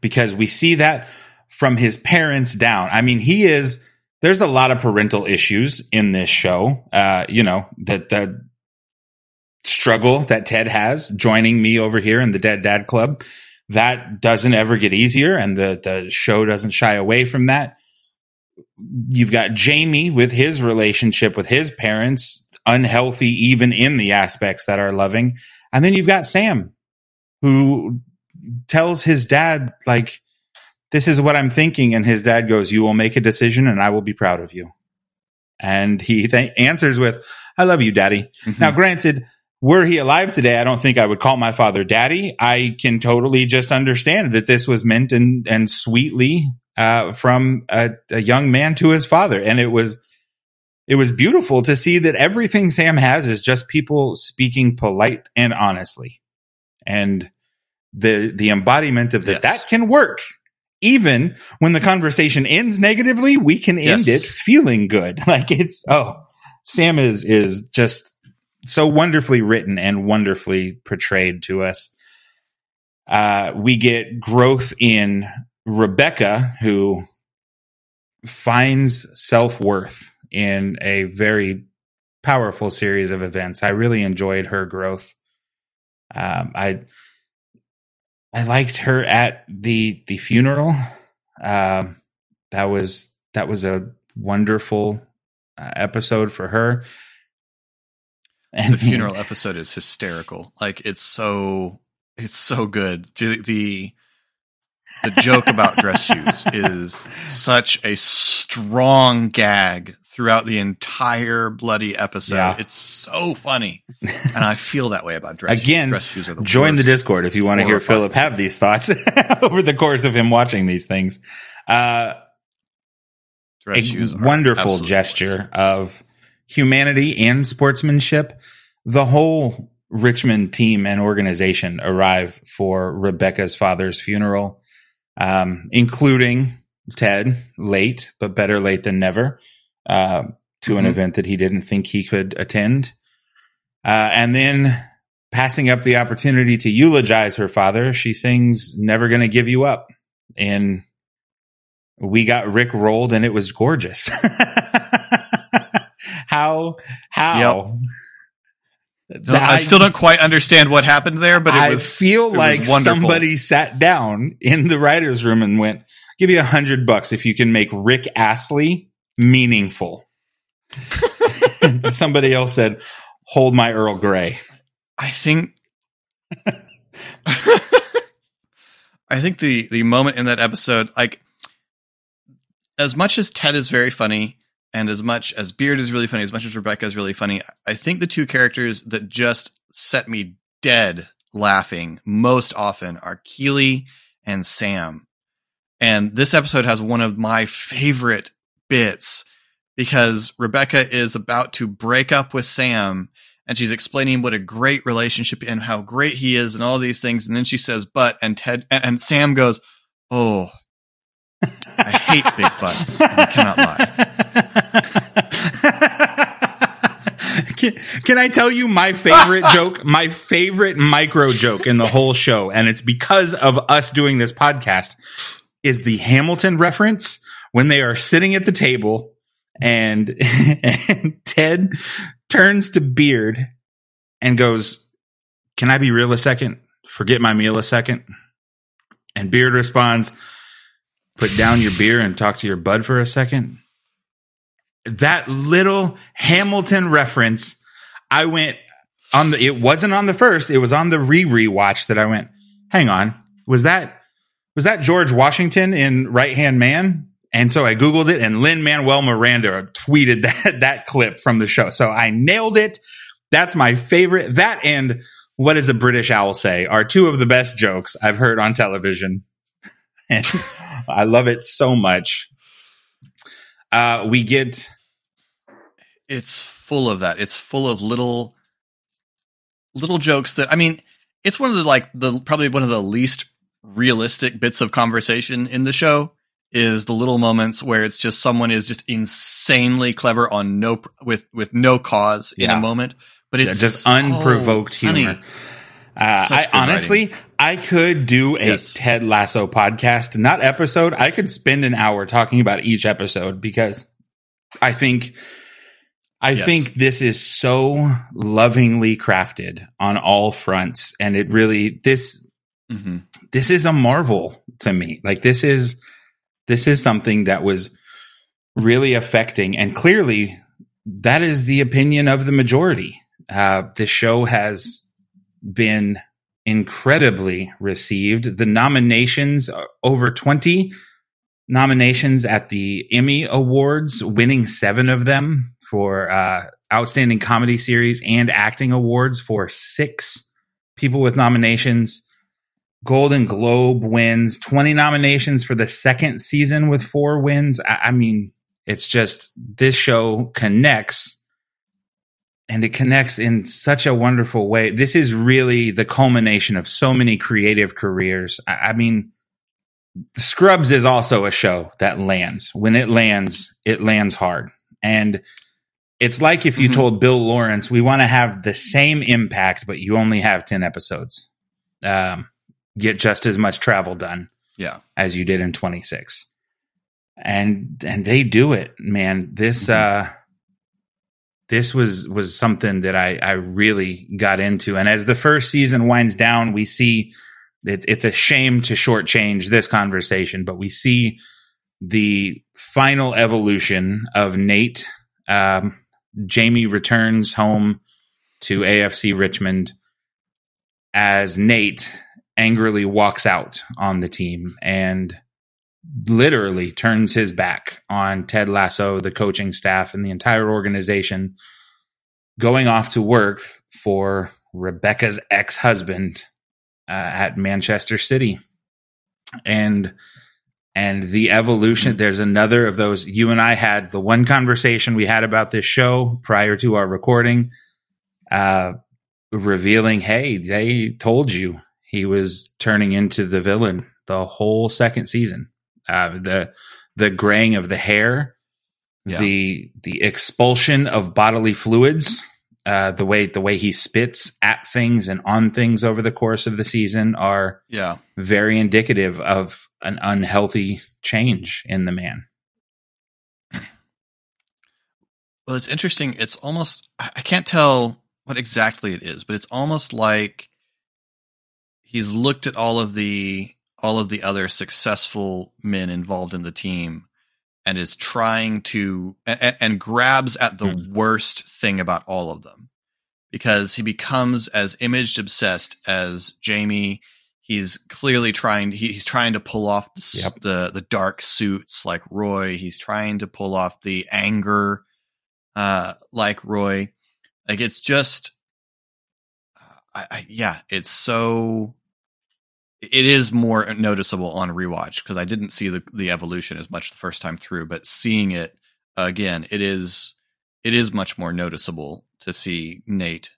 because we see that from his parents down. I mean, he is. There's a lot of parental issues in this show. Uh, you know that the struggle that Ted has joining me over here in the Dead Dad Club. That doesn't ever get easier, and the the show doesn't shy away from that. You've got Jamie with his relationship with his parents, unhealthy even in the aspects that are loving. And then you've got Sam, who tells his dad, like, this is what I'm thinking. And his dad goes, You will make a decision and I will be proud of you. And he th- answers with, I love you, daddy. Mhm. Now, granted, were he alive today, I don't think I would call my father daddy. I can totally just understand that this was meant and, and sweetly uh, from a, a young man to his father. And it was, it was beautiful to see that everything Sam has is just people speaking polite and honestly. And the, the embodiment of that, Yes. that can work. Even when the conversation ends negatively, we can end Yes. it feeling good. Like it's, oh, Sam is, is just so wonderfully written and wonderfully portrayed to us. Uh, we get growth in Rebecca, who finds self worth in a very powerful series of events. I really enjoyed her growth. Um, I I liked her at the the funeral. Um, that was that was a wonderful uh, episode for her. And the funeral episode is hysterical. Like it's so it's so good. The the, the joke about dress shoes is such a strong gag throughout the entire bloody episode. Yeah. It's so funny, and I feel that way about dress Again, Dress shoes are the Join the. Discord if you want to hear. Philip have these thoughts over the course of him watching these things. Uh, Dress a shoes are wonderful gesture worst. of humanity and sportsmanship. The whole Richmond team and organization arrive for Rebecca's father's funeral, um, including Ted, late, but better late than never, uh, to an Mhm. event that he didn't think he could attend. Uh, and then passing up the opportunity to eulogize her father, she sings Never Gonna Give You Up. And we got Rick rolled and it was gorgeous. how, how? No, I still don't quite understand what happened there, but it I was feel like somebody sat down in the writer's room and went, give you a hundred bucks if you can make Rick Astley meaningful. somebody else said, hold my Earl Grey. I think I think the the moment in that episode, like as much as Ted is very funny, and as much as Beard is really funny, as much as Rebecca is really funny, I think the two characters that just set me dead laughing most often are Keely and Sam. And this episode has one of my favorite bits because Rebecca is about to break up with Sam and she's explaining what a great relationship and how great he is and all these things. And then she says, but, and Ted, and, and Sam goes, Oh, I hate big butts. I cannot lie. can, can I tell you my favorite joke? My favorite micro joke in the whole show, and it's because of us doing this podcast, is the Hamilton reference when they are sitting at the table and, and Ted turns to Beard and goes, Can I be real a second? Forget my meal a second. And Beard responds, Put down your beer and talk to your bud for a second. That little Hamilton reference, I went on the, it wasn't on the first, it was on the re rewatch that I went, hang on, was that, was that George Washington in Right Hand Man? And so I Googled it and Lin Manuel Miranda tweeted that, that clip from the show. So I nailed it. That's my favorite. That and what does a British owl say are two of the best jokes I've heard on television. And I love it so much. Uh, we get. It's full of that. It's full of little, little jokes that, I mean, it's one of the, like, the, probably one of the least realistic bits of conversation in the show is the little moments where it's just someone is just insanely clever on no with with no cause in a moment, but it's yeah, just so unprovoked humor. Uh, I honestly, writing. I could do a yes. Ted Lasso podcast, not episode. I could spend an hour talking about each episode because I think, I yes. think this is so lovingly crafted on all fronts, and it really this mm-hmm. this is a marvel to me. Like this is this is something that was really affecting, and clearly that is the opinion of the majority. Uh, the show has been incredibly received. The nominations, uh, over 20 nominations at the Emmy Awards, winning seven of them for uh, Outstanding Comedy Series and Acting Awards for six people with nominations. Golden Globe wins, 20 nominations for the second season with four wins. I, I mean, it's just this show connects and it connects in such a wonderful way. This is really the culmination of so many creative careers. I, I mean, Scrubs is also a show that lands. When it lands, it lands hard. And it's like if you mm-hmm. told Bill Lawrence, we want to have the same impact, but you only have 10 episodes. Um, get just as much travel done yeah as you did in 26 and and they do it man this mm-hmm. uh this was was something that i i really got into. And as the first season winds down we see it, it's a shame to shortchange this conversation but we see the final evolution of nate. Um, jamie returns home to afc richmond as nate angrily walks out on the team. And literally turns his back on Ted Lasso, the coaching staff, and the entire organization, going off to work for Rebecca's ex husband uh, at Manchester City. And and the evolution there's another of those you and i had the one conversation we had about this show prior to our recording uh revealing hey they told you he was turning into the villain the whole second season. Uh, the the graying of the hair, yeah. the the expulsion of bodily fluids, uh, the way the way he spits at things and on things over the course of the season are yeah very indicative of an unhealthy change in the man. Well, it's interesting. It's almost I can't tell what exactly it is, but it's almost like he's looked at all of the all of the other successful men involved in the team and is trying to and, and grabs at the mm. worst thing about all of them because he becomes as image obsessed as Jamie. He's clearly trying. he's trying to pull off the, yep. the, the dark suits like Roy. He's trying to pull off the anger uh, like Roy. Like it's just, I, I, yeah, it's so it is more noticeable on rewatch because I didn't see the the evolution as much the first time through, but seeing it again, it is it is much more noticeable to see Nate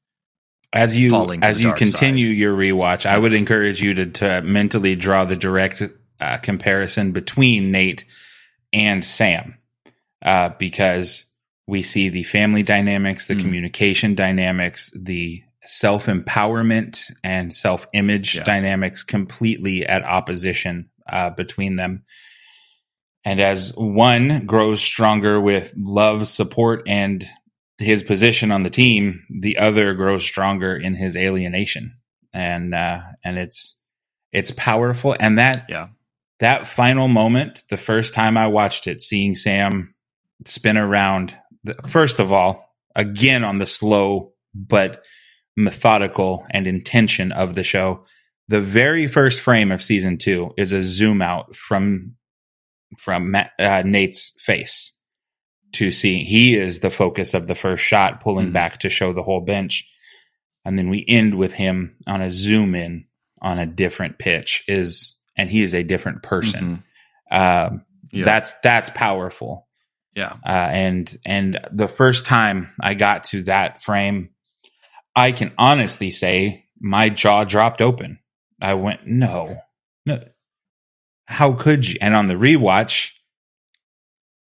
as you as you continue side. your rewatch, I would encourage you to, to mentally draw the direct uh, comparison between Nate and Sam, uh, because we see the family dynamics, the mm. communication dynamics, the self empowerment and self image yeah. dynamics completely at opposition uh, between them. And as one grows stronger with love, support, and his position on the team, the other grows stronger in his alienation. And uh, and it's it's powerful. And that yeah. that final moment, the first time I watched it, seeing Sam spin around, first of all, again on the slow but methodical and intention of the show. The very first frame of season two is a zoom out from from Matt, uh, Nate's face to see he is the focus of the first shot, pulling mm-hmm. back to show the whole bench. And then we end with him on a zoom in on a different pitch is, and he is a different person. Mm-hmm. Um, yeah. That's, that's powerful. Yeah. Uh, and, and the first time I got to that frame, I can honestly say my jaw dropped open. I went, no, no, how could you? And on the rewatch,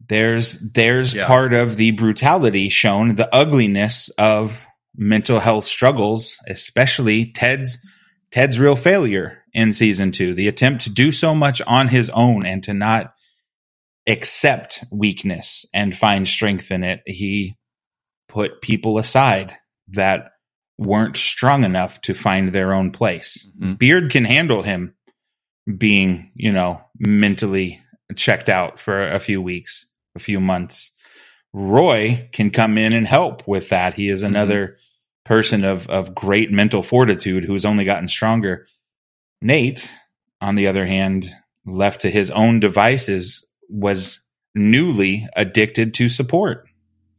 there's there's yeah. part of the brutality shown, the ugliness of mental health struggles, especially Ted's Ted's real failure in season two, the attempt to do so much on his own and to not accept weakness and find strength in it. He put people aside that weren't strong enough to find their own place. Mm-hmm. Beard can handle him being, you know, mentally checked out for a few weeks, a few months. Roy can come in and help with that. He is mm-hmm. another mm-hmm. person of of great mental fortitude who's only gotten stronger. Nate, on the other hand, left to his own devices, was newly addicted to support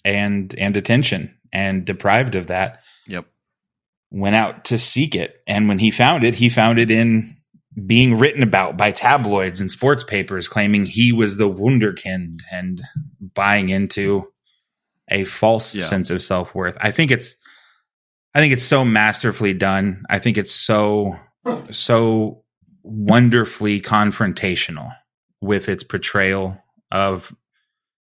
and and attention and deprived of that. Yep. Went out to seek it. And when he found it, he found it in being written about by tabloids and sports papers claiming he was the wunderkind and buying into a false yeah. sense of self-worth. I think it's I think it's so masterfully done. I think it's so so wonderfully confrontational with its portrayal of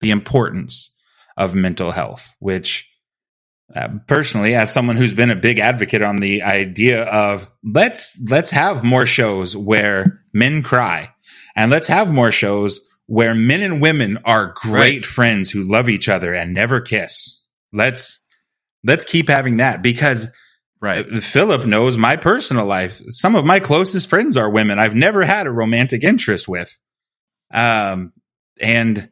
the importance of mental health, which uh, personally, as someone who's been a big advocate on the idea of let's let's have more shows where men cry, and let's have more shows where men and women are great right. friends who love each other and never kiss. Let's let's keep having that because right. Philip knows my personal life. Some of my closest friends are women I've never had a romantic interest with. Um, and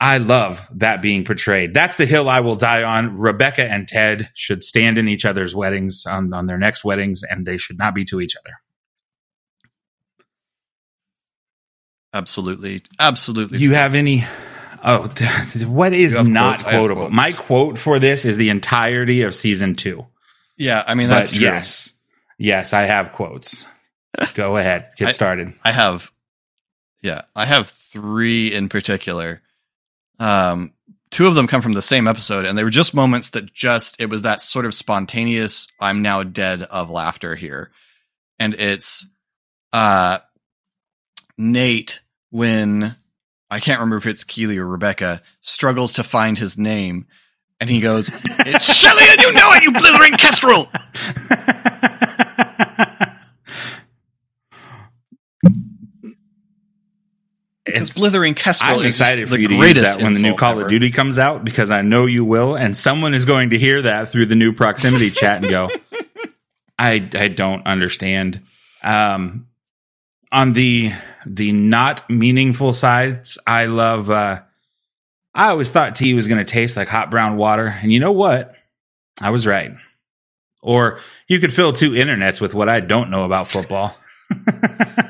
I love that being portrayed. That's the hill I will die on. Rebecca and Ted should stand in each other's weddings on, on their next weddings, and they should not be to each other. Absolutely. Absolutely. You have any Oh, what is not quotes? quotable? My quote for this is the entirety of season 2. Yeah, I mean that's but yes. Yes, I have quotes. Go ahead. Get I, started. I have Yeah, I have 3 in particular um, two of them come from the same episode, and they were just moments that just it was that sort of spontaneous "I'm now dead" of laughter here, and it's uh, Nate when I can't remember if it's Keeley or Rebecca struggles to find his name, and he goes, "It's Shelly, and you know it, you blithering kestrel." It's blithering kestrel. I'm excited for you to use that when the new Call ever. of Duty comes out because I know you will, and someone is going to hear that through the new proximity chat and go, "I I don't understand." Um, on the the not meaningful sides, I love. Uh, I always thought tea was going to taste like hot brown water, and you know what? I was right. Or you could fill two internets with what I don't know about football.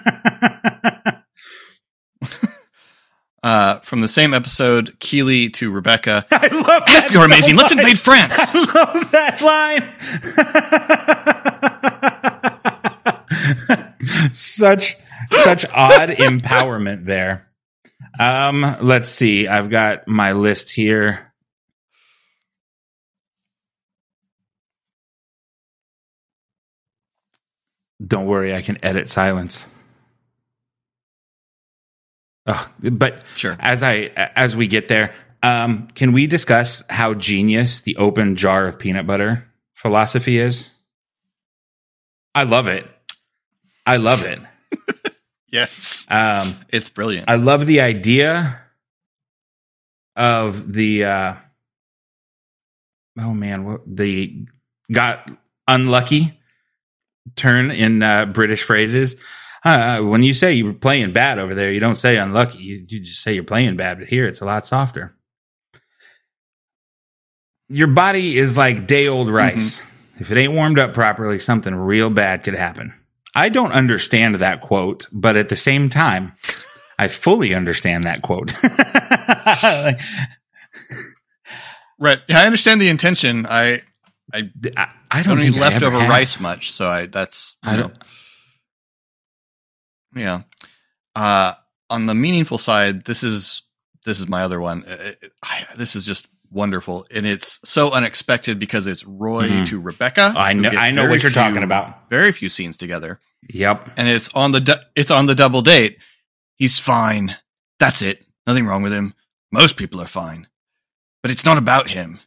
Uh, from the same episode, Keeley to Rebecca. I love that. F, you're so amazing. Much. Let's invade France. I love that line. such such odd empowerment there. Um, let's see. I've got my list here. Don't worry, I can edit silence. Oh, but sure. As I as we get there, um, can we discuss how genius the open jar of peanut butter philosophy is? I love it. I love it. yes. Um, it's brilliant. I love the idea of the uh oh man, what the got unlucky turn in uh, British phrases. Uh, when you say you're playing bad over there, you don't say unlucky. You, you just say you're playing bad. But here, it's a lot softer. Your body is like day old rice. Mm-hmm. If it ain't warmed up properly, something real bad could happen. I don't understand that quote, but at the same time, I fully understand that quote. like, right. I understand the intention. I I I, I don't, don't eat leftover rice much, so I that's I don't. Know, yeah. Uh, on the meaningful side, this is this is my other one. It, it, I, this is just wonderful, and it's so unexpected because it's Roy mm-hmm. to Rebecca. I know. I know what you're few, talking about. Very few scenes together. Yep. And it's on the it's on the double date. He's fine. That's it. Nothing wrong with him. Most people are fine. But it's not about him.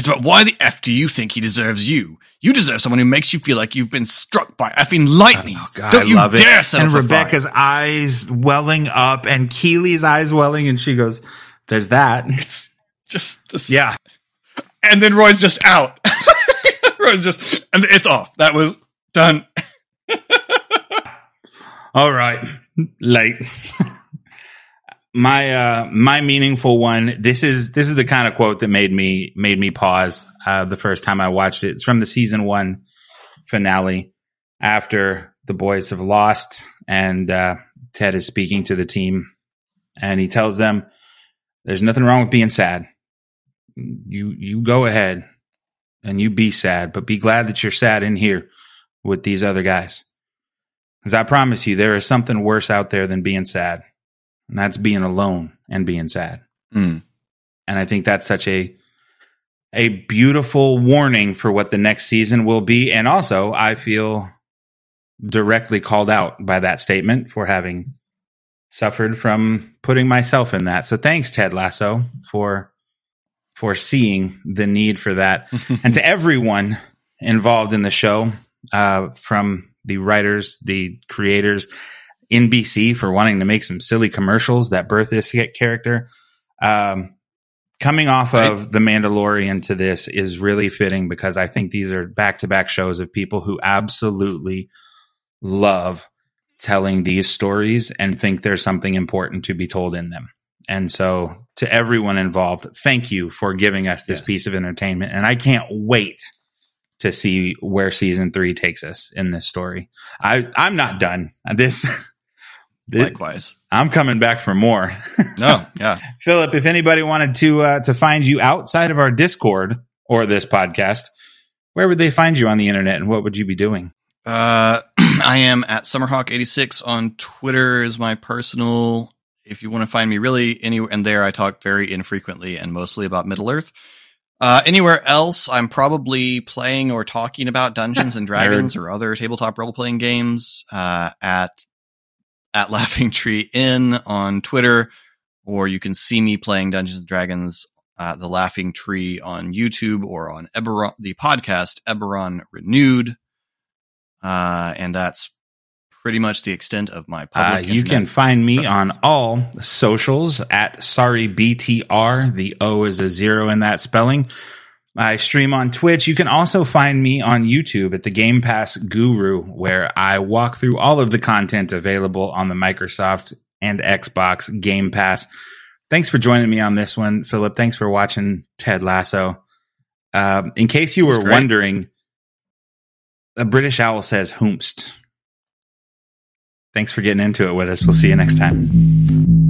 It's about why the F do you think he deserves you? You deserve someone who makes you feel like you've been struck by effing lightning. Oh, God, Don't I you love dare it. And Rebecca's fire. eyes welling up and Keeley's eyes welling, and she goes, There's that. It's just this. Yeah. And then Roy's just out. Roy's just, and it's off. That was done. All right. Late my uh my meaningful one this is this is the kind of quote that made me made me pause uh the first time i watched it. It's from the season one finale after the boys have lost and uh ted is speaking to the team and he tells them there's nothing wrong with being sad. You you go ahead and you be sad but be glad that you're sad in here with these other guys. Because i promise you there is something worse out there than being sad and that's being alone and being sad. Mm. And I think that's such a a beautiful warning for what the next season will be. And also, I feel directly called out by that statement for having suffered from putting myself in that. So thanks, Ted Lasso, for for seeing the need for that, and to everyone involved in the show, uh, from the writers, the creators, NBC for wanting to make some silly commercials. That Bertha character, um, coming off right. of The Mandalorian to this is really fitting because I think these are back to back shows of people who absolutely love telling these stories and think there's something important to be told in them. And so, to everyone involved, thank you for giving us this yes. piece of entertainment. And I can't wait to see where season three takes us in this story. I, I'm not done. This Likewise, I'm coming back for more. no, yeah, Philip. If anybody wanted to uh, to find you outside of our Discord or this podcast, where would they find you on the internet, and what would you be doing? Uh, I am at Summerhawk86 on Twitter is my personal. If you want to find me really anywhere and there, I talk very infrequently and mostly about Middle Earth. Uh, anywhere else, I'm probably playing or talking about Dungeons and Dragons or other tabletop role playing games uh, at at Laughing Tree Inn on Twitter, or you can see me playing Dungeons and Dragons uh, the Laughing Tree on YouTube or on Eberron, the podcast Eberron Renewed. Uh, and that's pretty much the extent of my public. Uh, you can find me on all socials at sorry BTR. The O is a zero in that spelling. I stream on Twitch. You can also find me on YouTube at the Game Pass Guru, where I walk through all of the content available on the Microsoft and Xbox Game Pass. Thanks for joining me on this one, Philip. Thanks for watching Ted Lasso. Uh, in case you were wondering, a British owl says "hoomst." Thanks for getting into it with us. We'll see you next time.